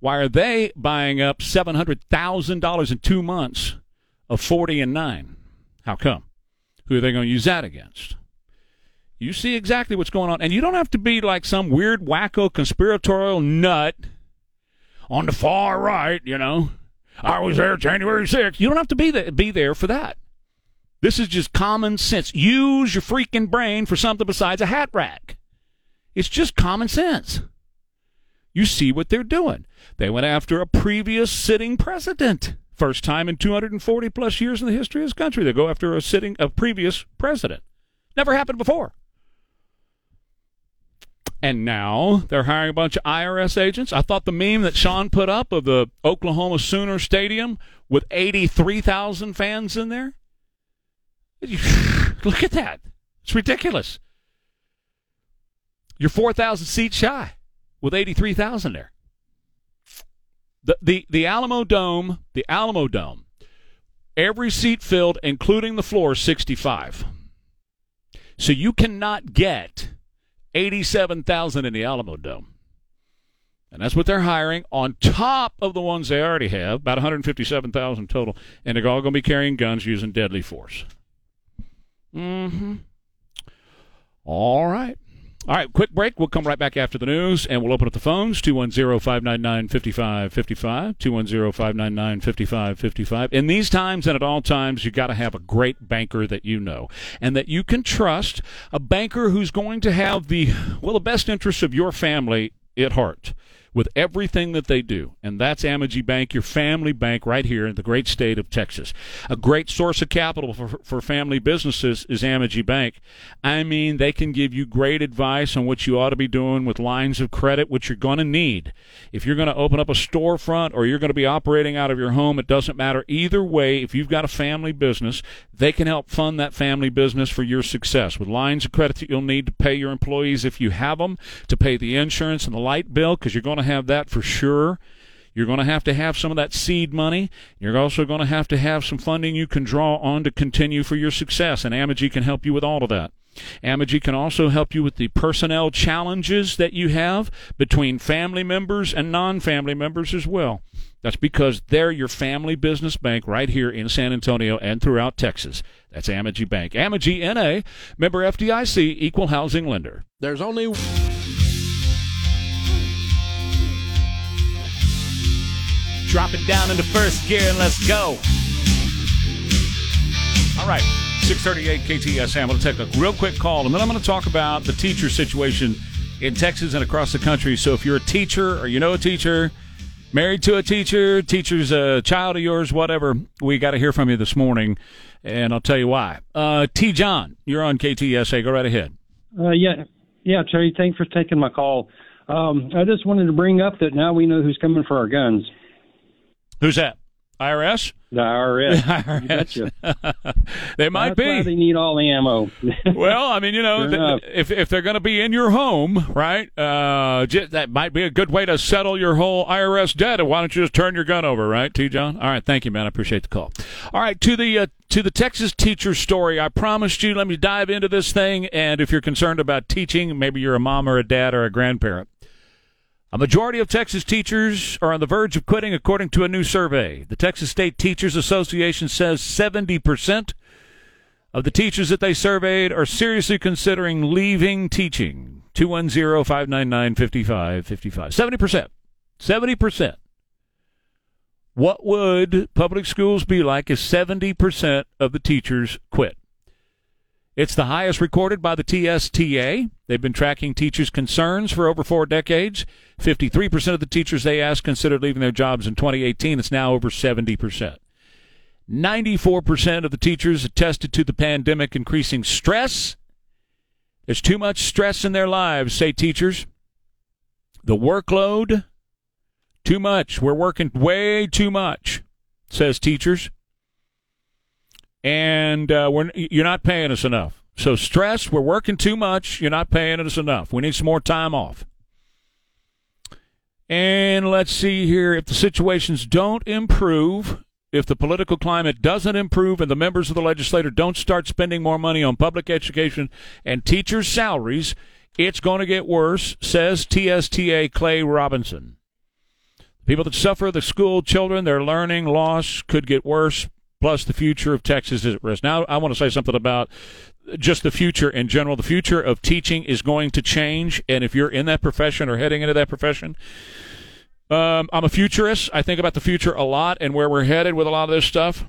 Speaker 1: Why are they buying up $700,000 in two months of 40 and 9? How come? Who are they going to use that against? You see exactly what's going on. And you don't have to be like some weird, wacko, conspiratorial nut on the far right, you know. I was there January 6th. You don't have to be there, be there for that. This is just common sense. Use your freaking brain for something besides a hat rack. It's just common sense. You see what they're doing. They went after a previous sitting president. First time in 240 plus years in the history of this country. They go after a sitting a previous president. Never happened before. And now they're hiring a bunch of IRS agents. I thought the meme that Sean put up of the Oklahoma Sooner Stadium with 83,000 fans in there. Look at that. It's ridiculous. You're 4,000 seats shy with 83,000 there. The, the, the Alamo Dome, the Alamo Dome, every seat filled, including the floor, 65. So you cannot get 87,000 in the Alamo Dome. And that's what they're hiring on top of the ones they already have, about 157,000 total. And they're all going to be carrying guns using deadly force. Mm-hmm. All right. All right, quick break. We'll come right back after the news, and we'll open up the phones, 210-599-5555, 210-599-5555. In these times and at all times, you got to have a great banker that you know and that you can trust, a banker who's going to have the, well, the best interests of your family at heart with everything that they do. And that's Amity Bank, your family bank right here in the great state of Texas. A great source of capital for, for family businesses is Amity Bank. I mean, they can give you great advice on what you ought to be doing with lines of credit, which you're going to need. If you're going to open up a storefront or you're going to be operating out of your home, it doesn't matter. Either way, if you've got a family business, they can help fund that family business for your success with lines of credit that you'll need to pay your employees if you have them, to pay the insurance and the light bill, because you're going to have that for sure. You're going to have to have some of that seed money. You're also going to have to have some funding you can draw on to continue for your success, and Amity can help you with all of that. Amity can also help you with the personnel challenges that you have between family members and non-family members as well. That's because they're your family business bank right here in San Antonio and throughout Texas. That's Amity Bank. Amity NA, member FDIC, equal housing lender.
Speaker 11: There's only
Speaker 1: Drop it down into first gear and let's go. All right, 638 KTSA. I'm going to take a real quick call, and then I'm going to talk about the teacher situation in Texas and across the country. So if you're a teacher or you know a teacher, married to a teacher, teacher's a child of yours, whatever, we got to hear from you this morning, and I'll tell you why. Uh, T. John, you're on KTSA. Go right ahead.
Speaker 13: Uh, yeah, yeah, Terry. Thanks for taking my call. Um, I just wanted to bring up that now we know who's coming for our guns.
Speaker 1: Who's that? IRS?
Speaker 13: The IRS.
Speaker 1: IRS. They might
Speaker 13: That's
Speaker 1: be.
Speaker 13: they need all the ammo.
Speaker 1: well, I mean, you know, th- if if they're going to be in your home, right? Uh, j- that might be a good way to settle your whole IRS debt. Why don't you just turn your gun over, right, T. John? All right, thank you, man. I appreciate the call. All right, to the uh, to the Texas teacher story. I promised you. Let me dive into this thing. And if you're concerned about teaching, maybe you're a mom or a dad or a grandparent. A majority of Texas teachers are on the verge of quitting, according to a new survey. The Texas State Teachers Association says 70% of the teachers that they surveyed are seriously considering leaving teaching. 210 599 5555. 70%. 70%. What would public schools be like if 70% of the teachers quit? It's the highest recorded by the TSTA. They've been tracking teachers' concerns for over four decades. 53% of the teachers they asked considered leaving their jobs in 2018. It's now over 70%. 94% of the teachers attested to the pandemic increasing stress. There's too much stress in their lives, say teachers. The workload, too much. We're working way too much, says teachers and uh, we're, you're not paying us enough. So stress, we're working too much. You're not paying us enough. We need some more time off. And let's see here if the situations don't improve, if the political climate doesn't improve, and the members of the legislature don't start spending more money on public education and teachers' salaries, it's going to get worse, says TSTA Clay Robinson. People that suffer, the school children, their learning loss could get worse plus the future of Texas is at risk. Now, I want to say something about just the future in general. The future of teaching is going to change, and if you're in that profession or heading into that profession, um, I'm a futurist. I think about the future a lot and where we're headed with a lot of this stuff.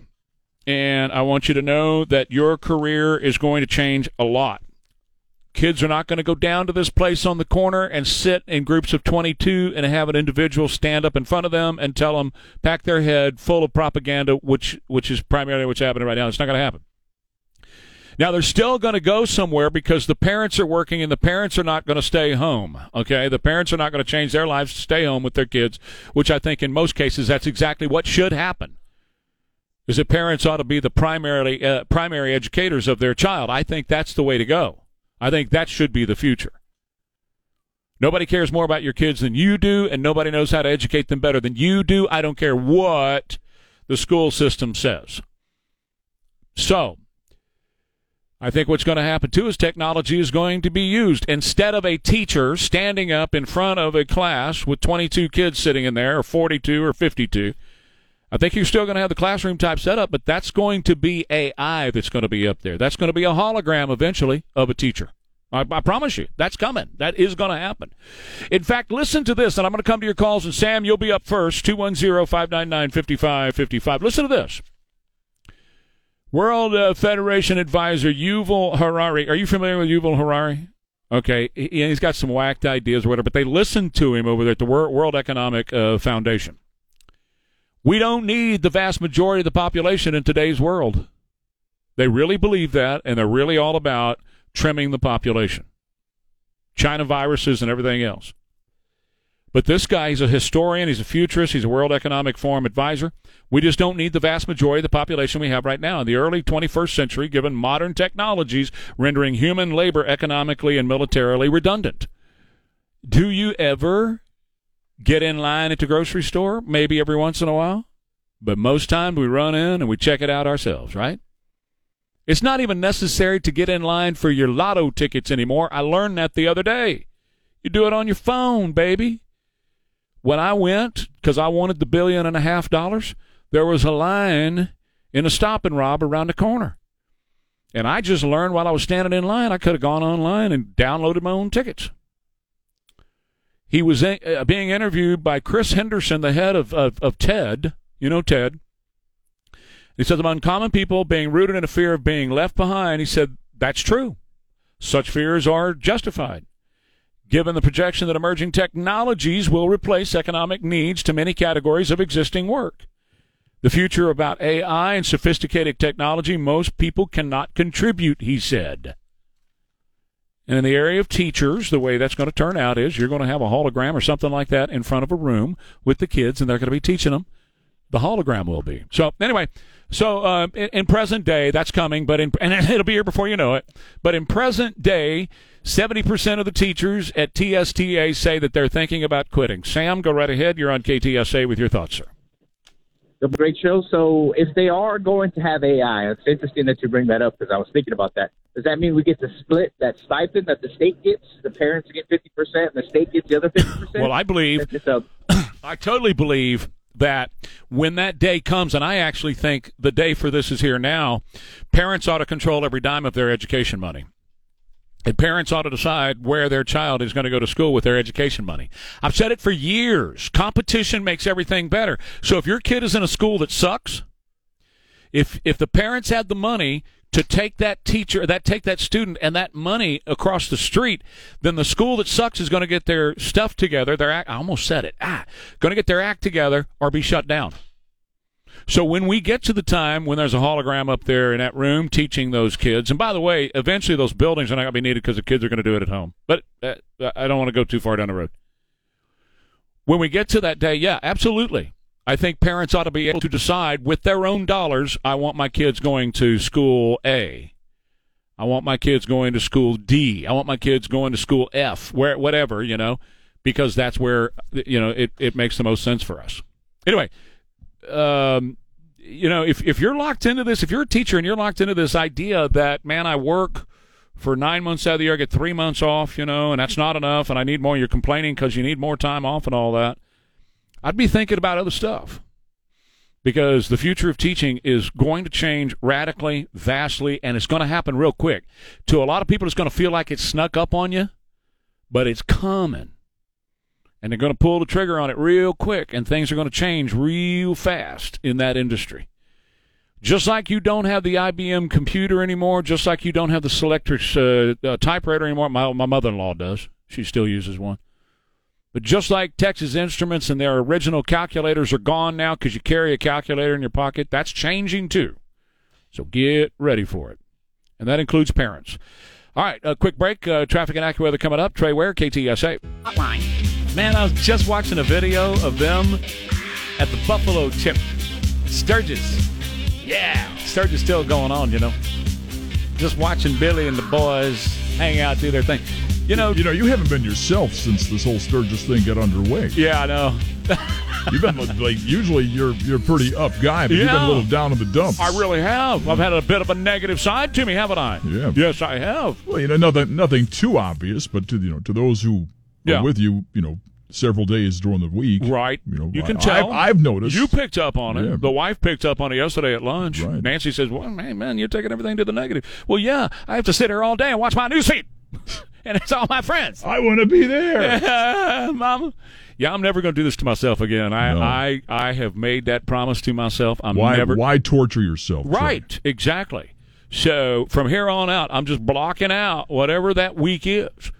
Speaker 1: And I want you to know that your career is going to change a lot. Kids are not going to go down to this place on the corner and sit in groups of 22 and have an individual stand up in front of them and tell them, pack their head full of propaganda, which, which is primarily what's happening right now. It's not going to happen. Now, they're still going to go somewhere because the parents are working and the parents are not going to stay home. Okay? The parents are not going to change their lives to stay home with their kids, which I think in most cases that's exactly what should happen. Is that parents ought to be the primary uh, primary educators of their child. I think that's the way to go. I think that should be the future. Nobody cares more about your kids than you do, and nobody knows how to educate them better than you do. I don't care what the school system says. So, I think what's going to happen too is technology is going to be used. Instead of a teacher standing up in front of a class with 22 kids sitting in there, or 42 or 52, I think you're still going to have the classroom type setup, but that's going to be AI that's going to be up there. That's going to be a hologram eventually of a teacher. I, I promise you, that's coming. That is going to happen. In fact, listen to this, and I'm going to come to your calls. And Sam, you'll be up first 210 599 5555. Listen to this. World uh, Federation advisor Yuval Harari. Are you familiar with Yuval Harari? Okay, he, has got some whacked ideas or whatever, but they listened to him over there at the World Economic uh, Foundation. We don't need the vast majority of the population in today's world. They really believe that, and they're really all about trimming the population. China viruses and everything else. But this guy, he's a historian, he's a futurist, he's a World Economic Forum advisor. We just don't need the vast majority of the population we have right now. In the early 21st century, given modern technologies rendering human labor economically and militarily redundant. Do you ever get in line at the grocery store, maybe every once in a while, but most times we run in and we check it out ourselves, right? It's not even necessary to get in line for your lotto tickets anymore. I learned that the other day. You do it on your phone, baby. When I went, because I wanted the billion and a half dollars, there was a line in a stop and rob around the corner. And I just learned while I was standing in line, I could have gone online and downloaded my own tickets. He was uh, being interviewed by Chris Henderson, the head of, of, of TED. You know TED. He said, among common people being rooted in a fear of being left behind, he said, that's true. Such fears are justified. Given the projection that emerging technologies will replace economic needs to many categories of existing work. The future about AI and sophisticated technology, most people cannot contribute, he said. And in the area of teachers, the way that's going to turn out is you're going to have a hologram or something like that in front of a room with the kids, and they're going to be teaching them. The hologram will be. So, anyway, so uh, in, in, present day, that's coming, but in, and it'll be here before you know it. But in present day, 70% of the teachers at TSTA say that they're thinking about quitting. Sam, go right ahead. You're on KTSA with your thoughts, sir.
Speaker 14: Great show. So if they are going to have AI, it's interesting that you bring that up because I was thinking about that. Does that mean we get to split that stipend that the state gets? The parents get fifty percent, and the state gets the other fifty percent.
Speaker 1: Well, I believe, I totally believe that when that day comes, and I actually think the day for this is here now, parents ought to control every dime of their education money. And parents ought to decide where their child is going to go to school with their education money. I've said it for years. Competition makes everything better. So if your kid is in a school that sucks, if if the parents had the money to take that teacher, that take that student and that money across the street, then the school that sucks is going to get their stuff together. Their act, I almost said it. Ah, going to get their act together or be shut down. So when we get to the time when there's a hologram up there in that room teaching those kids, and by the way, eventually those buildings are not going to be needed because the kids are going to do it at home. But uh, I don't want to go too far down the road. When we get to that day, yeah, absolutely. I think parents ought to be able to decide with their own dollars. I want my kids going to school A. I want my kids going to school D. I want my kids going to school F. Where whatever you know, because that's where you know it, it makes the most sense for us. Anyway, um, you know, if if you're locked into this, if you're a teacher and you're locked into this idea that man, I work for nine months out of the year, I get three months off, you know, and that's not enough, and I need more. You're complaining because you need more time off and all that. I'd be thinking about other stuff because the future of teaching is going to change radically, vastly, and it's going to happen real quick. To a lot of people, it's going to feel like it's snuck up on you, but it's coming. And they're going to pull the trigger on it real quick, and things are going to change real fast in that industry. Just like you don't have the IBM computer anymore, just like you don't have the Selectric uh, uh, typewriter anymore. My, my mother in law does. She still uses one. But just like Texas Instruments and their original calculators are gone now because you carry a calculator in your pocket, that's changing too. So get ready for it. And that includes parents. All right, a quick break. Uh, traffic and AccuWeather coming up. Trey Ware, KTSA.
Speaker 7: Hotline.
Speaker 1: Man, I was just watching a video of them at the Buffalo Chip. Sturgis. Yeah, Sturgis still going on, you know. Just watching Billy and the boys hang out, do their thing. You know,
Speaker 2: you know, you haven't been yourself since this whole Sturgis thing got underway.
Speaker 1: Yeah, I know.
Speaker 2: you've been like usually you're you're a pretty up guy, but yeah. you've been a little down in the dumps.
Speaker 1: I really have. I've had a bit of a negative side to me, haven't I?
Speaker 2: Yeah.
Speaker 1: Yes, I have.
Speaker 2: Well, you know, nothing nothing too obvious, but to you know, to those who
Speaker 1: yeah.
Speaker 2: with you, you know, several days during the week.
Speaker 1: Right.
Speaker 2: You know,
Speaker 1: you can
Speaker 2: I,
Speaker 1: tell.
Speaker 2: I've, I've, noticed.
Speaker 1: You picked up on it.
Speaker 2: Yeah.
Speaker 1: The wife picked up on it yesterday at lunch.
Speaker 2: Right.
Speaker 1: Nancy says, "Well, man, man, you're taking everything to the negative." Well, yeah, I have to sit here all day and watch my newsfeed. and it's all my friends.
Speaker 2: I want to be there,
Speaker 1: yeah, Mama. Yeah, I'm never going to do this to myself again. I,
Speaker 2: No.
Speaker 1: I, I have made that promise to myself. I'm
Speaker 2: why
Speaker 1: never
Speaker 2: why torture yourself? Trey?
Speaker 1: right. Exactly. So from here on out, I'm just blocking out whatever that week is,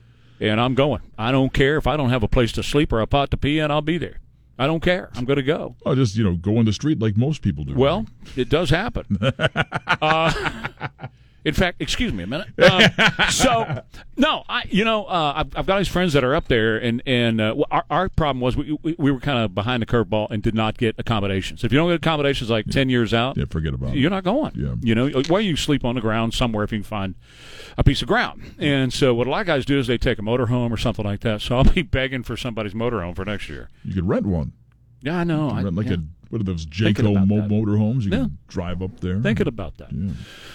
Speaker 1: and I'm going. I don't care if I don't have a place to sleep or a pot to pee in. I'll be there. I don't care. I'm going to go.
Speaker 2: Oh, just you know, go in the street like most people do.
Speaker 1: Well, it does happen. uh, in fact, excuse me a minute. Um, so, no, I, you know, uh, I've, I've got these friends that are up there, and and uh, our, our problem was we, we, we were kind of behind the curveball and did not get accommodations. If you don't get accommodations like ten years out,
Speaker 2: yeah, forget about it.
Speaker 1: you're not going.
Speaker 2: Yeah.
Speaker 1: You know, where you sleep on the ground somewhere if you can find a piece of ground. And so, what a lot of guys do is they take a motorhome or something like that. So I'll be begging for somebody's motorhome for next year.
Speaker 2: You could rent one.
Speaker 1: Yeah, I know. I,
Speaker 2: rent like
Speaker 1: yeah.
Speaker 2: a what are those Jayco mo- motorhomes? You
Speaker 1: Yeah.
Speaker 2: can drive up there.
Speaker 1: Thinking about that.
Speaker 2: Yeah.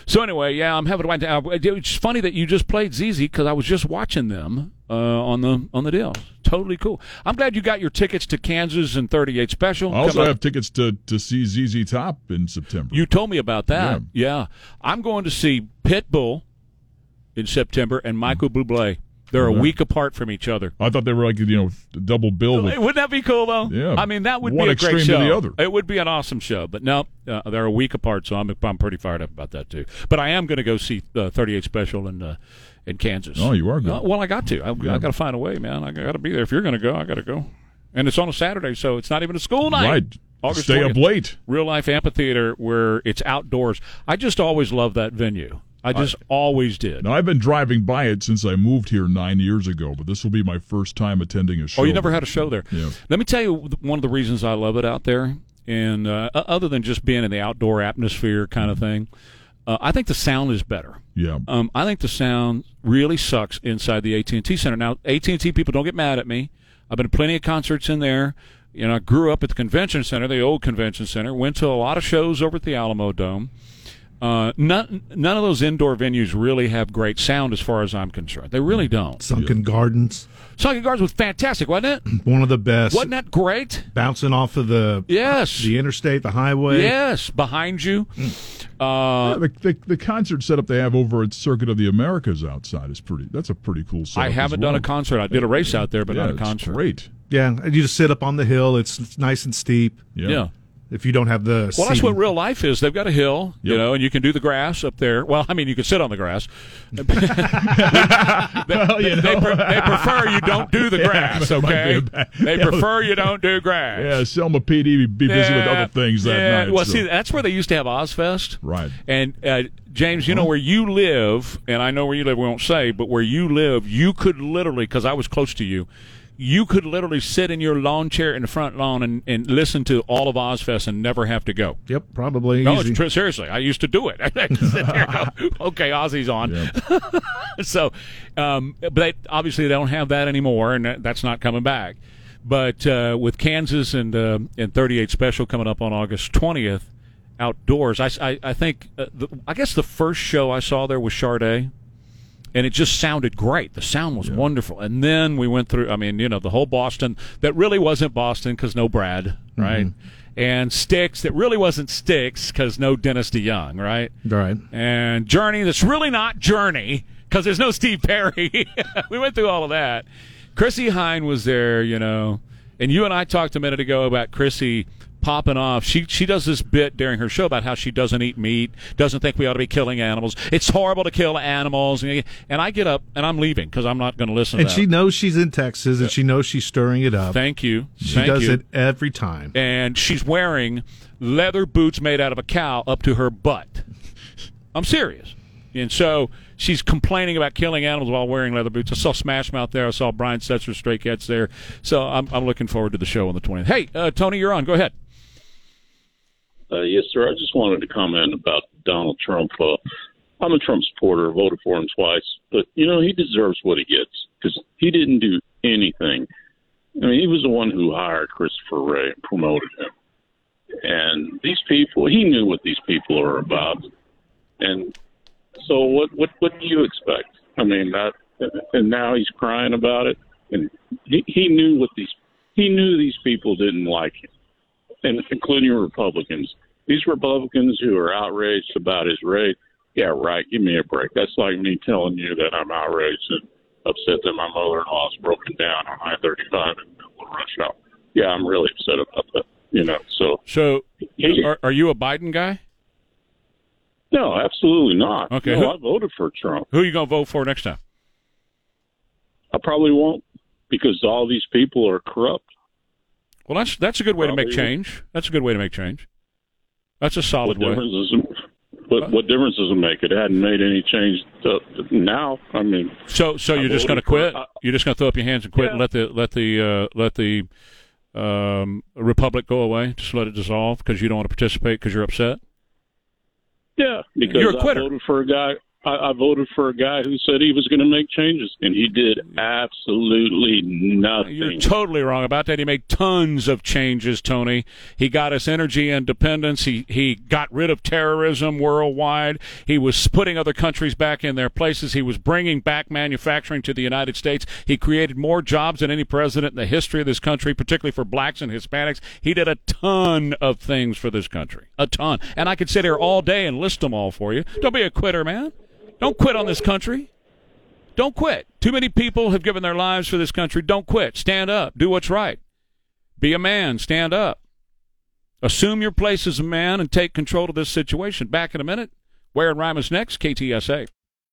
Speaker 1: So anyway, yeah, I'm having to wind down. It's funny that you just played ZZ because I was just watching them uh, on the on the deal. Totally cool. I'm glad you got your tickets to Kansas and 38 Special.
Speaker 2: I also have tickets to to see ZZ Top in September.
Speaker 1: You told me about that. Yeah. I'm going to see Pitbull in September and Michael Bublé. They're a week apart from each other.
Speaker 2: I thought they were like you know double bill. With,
Speaker 1: Wouldn't that be cool though?
Speaker 2: Yeah.
Speaker 1: I mean, that would
Speaker 2: One
Speaker 1: be a great
Speaker 2: extreme
Speaker 1: show.
Speaker 2: the other.
Speaker 1: It would be an awesome show. But no, uh, they're a week apart, so I'm I'm pretty fired up about that too. But I am going to go see uh, 38 Special in uh, in Kansas.
Speaker 2: Oh, you are good.
Speaker 1: Uh, well, I got to. I,
Speaker 2: Yeah.
Speaker 1: I got to find a way, man. I got to be there. If you're going to go, I got to go. And it's on a Saturday, so it's not even a school night.
Speaker 2: Right.
Speaker 1: August
Speaker 2: Stay up
Speaker 1: 20th.
Speaker 2: late.
Speaker 1: Real life amphitheater where it's outdoors. I just always love that venue. I just always did.
Speaker 2: Now I've been driving by it since I moved here nine years ago, but this will be my first time attending a show.
Speaker 1: Oh, you never had a show there.
Speaker 2: Yeah.
Speaker 1: Let me tell you one of the reasons I love it out there, and uh, other than just being in the outdoor atmosphere kind of thing, uh, I think the sound is better.
Speaker 2: Yeah.
Speaker 1: Um, I think the sound really sucks inside the AT and T Center. Now, AT and T people don't get mad at me. I've been to plenty of concerts in there. You know, I grew up at the convention center, the old convention center. Went to a lot of shows over at the Alamodome. Uh, none, none of those indoor venues really have great sound, as far as I'm concerned. They really don't.
Speaker 3: Sunken Gardens,
Speaker 1: Sunken Gardens was fantastic, wasn't it?
Speaker 3: one of the best.
Speaker 1: Wasn't that great?
Speaker 3: Bouncing off of the
Speaker 1: Yes.
Speaker 3: the interstate, the highway.
Speaker 1: Yes, behind you.
Speaker 2: Yeah,
Speaker 1: Uh,
Speaker 2: the, the, the concert setup they have over at Circuit of the Americas outside is pretty. That's a pretty cool setup.
Speaker 1: I haven't
Speaker 2: as
Speaker 1: done a concert. I did a race out there, but
Speaker 2: yeah,
Speaker 1: not a
Speaker 2: it's
Speaker 1: concert.
Speaker 2: Great.
Speaker 3: Yeah, and you just sit up on the hill. It's, it's nice and steep.
Speaker 2: Yeah.
Speaker 1: Yeah.
Speaker 3: If you don't have the
Speaker 1: Well, that's what real life is. They've got a hill, you know, and you can do the grass up there. Well, I mean, you can sit on the grass. they,
Speaker 2: Well, you
Speaker 1: they pre- they prefer you don't do the grass,
Speaker 2: be
Speaker 1: okay?
Speaker 2: bad-
Speaker 1: They
Speaker 2: Yeah.
Speaker 1: prefer you don't do grass.
Speaker 2: Yeah, Selma PD be busy with other things that
Speaker 1: yeah.
Speaker 2: night.
Speaker 1: Well,
Speaker 2: so-
Speaker 1: see, that's where they used to have Ozzfest.
Speaker 2: Right.
Speaker 1: And uh, James, you know where you live, and I know where you live. We won't say, but where you live, you could literally, because I was close to you, you could literally sit in your lawn chair in the front lawn and, and listen to all of Ozzfest and never have to go.
Speaker 3: Yep, probably.
Speaker 1: No, true. Seriously, I used to do it. There go, okay, Ozzy's on. so, um, but they, obviously they don't have that anymore, and that, that's not coming back. But uh, with Kansas and uh, and 38 Special coming up on August 20th, outdoors, I, I, I think uh, the, I guess the first show I saw there was Sade. And it just sounded great. The sound was wonderful. And then we went through, I mean, you know, the whole Boston that really wasn't Boston because no Brad, mm-hmm. right? And Styx that really wasn't Styx because no Dennis DeYoung, right?
Speaker 3: Right.
Speaker 1: And Journey that's really not Journey because there's no Steve Perry. we went through all of that. Chrissie Hynde was there, you know, and you and I talked a minute ago about Chrissie popping off. She she does this bit during her show about how she doesn't eat meat, doesn't think we ought to be killing animals. It's horrible to kill animals, and I get up and I'm leaving because I'm not going to listen.
Speaker 3: And
Speaker 1: to
Speaker 3: she knows she's in Texas, and she knows she's stirring it up.
Speaker 1: Thank you.
Speaker 3: She
Speaker 1: Thank
Speaker 3: does
Speaker 1: you.
Speaker 3: it every time.
Speaker 1: and she's wearing leather boots made out of a cow up to her butt. I'm serious. And so she's complaining about killing animals while wearing leather boots. I saw Smash Mouth there. I saw Brian Setzer, Stray Cats there. So I'm, I'm looking forward to the show on the 20th. Hey, uh, Tony, you're on. Go ahead.
Speaker 15: Uh, yes, sir. I just wanted to comment about Donald Trump. Uh, I'm a Trump supporter, voted for him twice, but you know he deserves what he gets because he didn't do anything. I mean, he was the one who hired Christopher Wray and promoted him. And these people, he knew what these people are about. And so, what what what do you expect? I mean, that, and now he's crying about it. And he, he knew what these he knew these people didn't like him and including Republicans. These Republicans who are outraged about his race, yeah, right. Give me a break. That's like me telling you that I'm outraged and upset that my mother-in-law's broken down on I-35 in the middle of rush hour. Yeah, I'm really upset about that. You know, so
Speaker 1: So,
Speaker 15: He-
Speaker 1: are, are you a Biden guy?
Speaker 15: no, absolutely not.
Speaker 1: Okay,
Speaker 15: no,
Speaker 1: who-
Speaker 15: I voted for Trump.
Speaker 1: Who are you going to vote for next time?
Speaker 15: I probably won't because all these people are corrupt.
Speaker 1: Well, that's that's a good way to make change. That's a good way to make change. That's a solid
Speaker 15: What
Speaker 1: way.
Speaker 15: difference does it, what, what difference does it make? It hadn't made any change to, now. I mean,
Speaker 1: So, so you're just going to quit? You're just going to throw up your hands and quit and let the let the uh, let the um, republic go away? Just let it dissolve because you don't want to participate because you're upset.
Speaker 15: Yeah, because
Speaker 1: You're a
Speaker 15: I
Speaker 1: quitter.
Speaker 15: voted for a guy. I, I voted for a guy who said he was going to make changes, and he did absolutely nothing.
Speaker 1: You're totally wrong about that. He made tons of changes, Tony. He got us energy independence. He he got rid of terrorism worldwide. He was putting other countries back in their places. He was bringing back manufacturing to the United States. He created more jobs than any president in the history of this country, particularly for blacks and Hispanics. He did a ton of things for this country, a ton. And I could sit here all day and list them all for you. Don't be a quitter, man. Don't quit on this country. Don't quit. Too many people have given their lives for this country. Don't quit. Stand up. Do what's right. Be a man. Stand up. Assume your place as a man and take control of this situation. Back in a minute. Where and Rhyme is next. KTSA.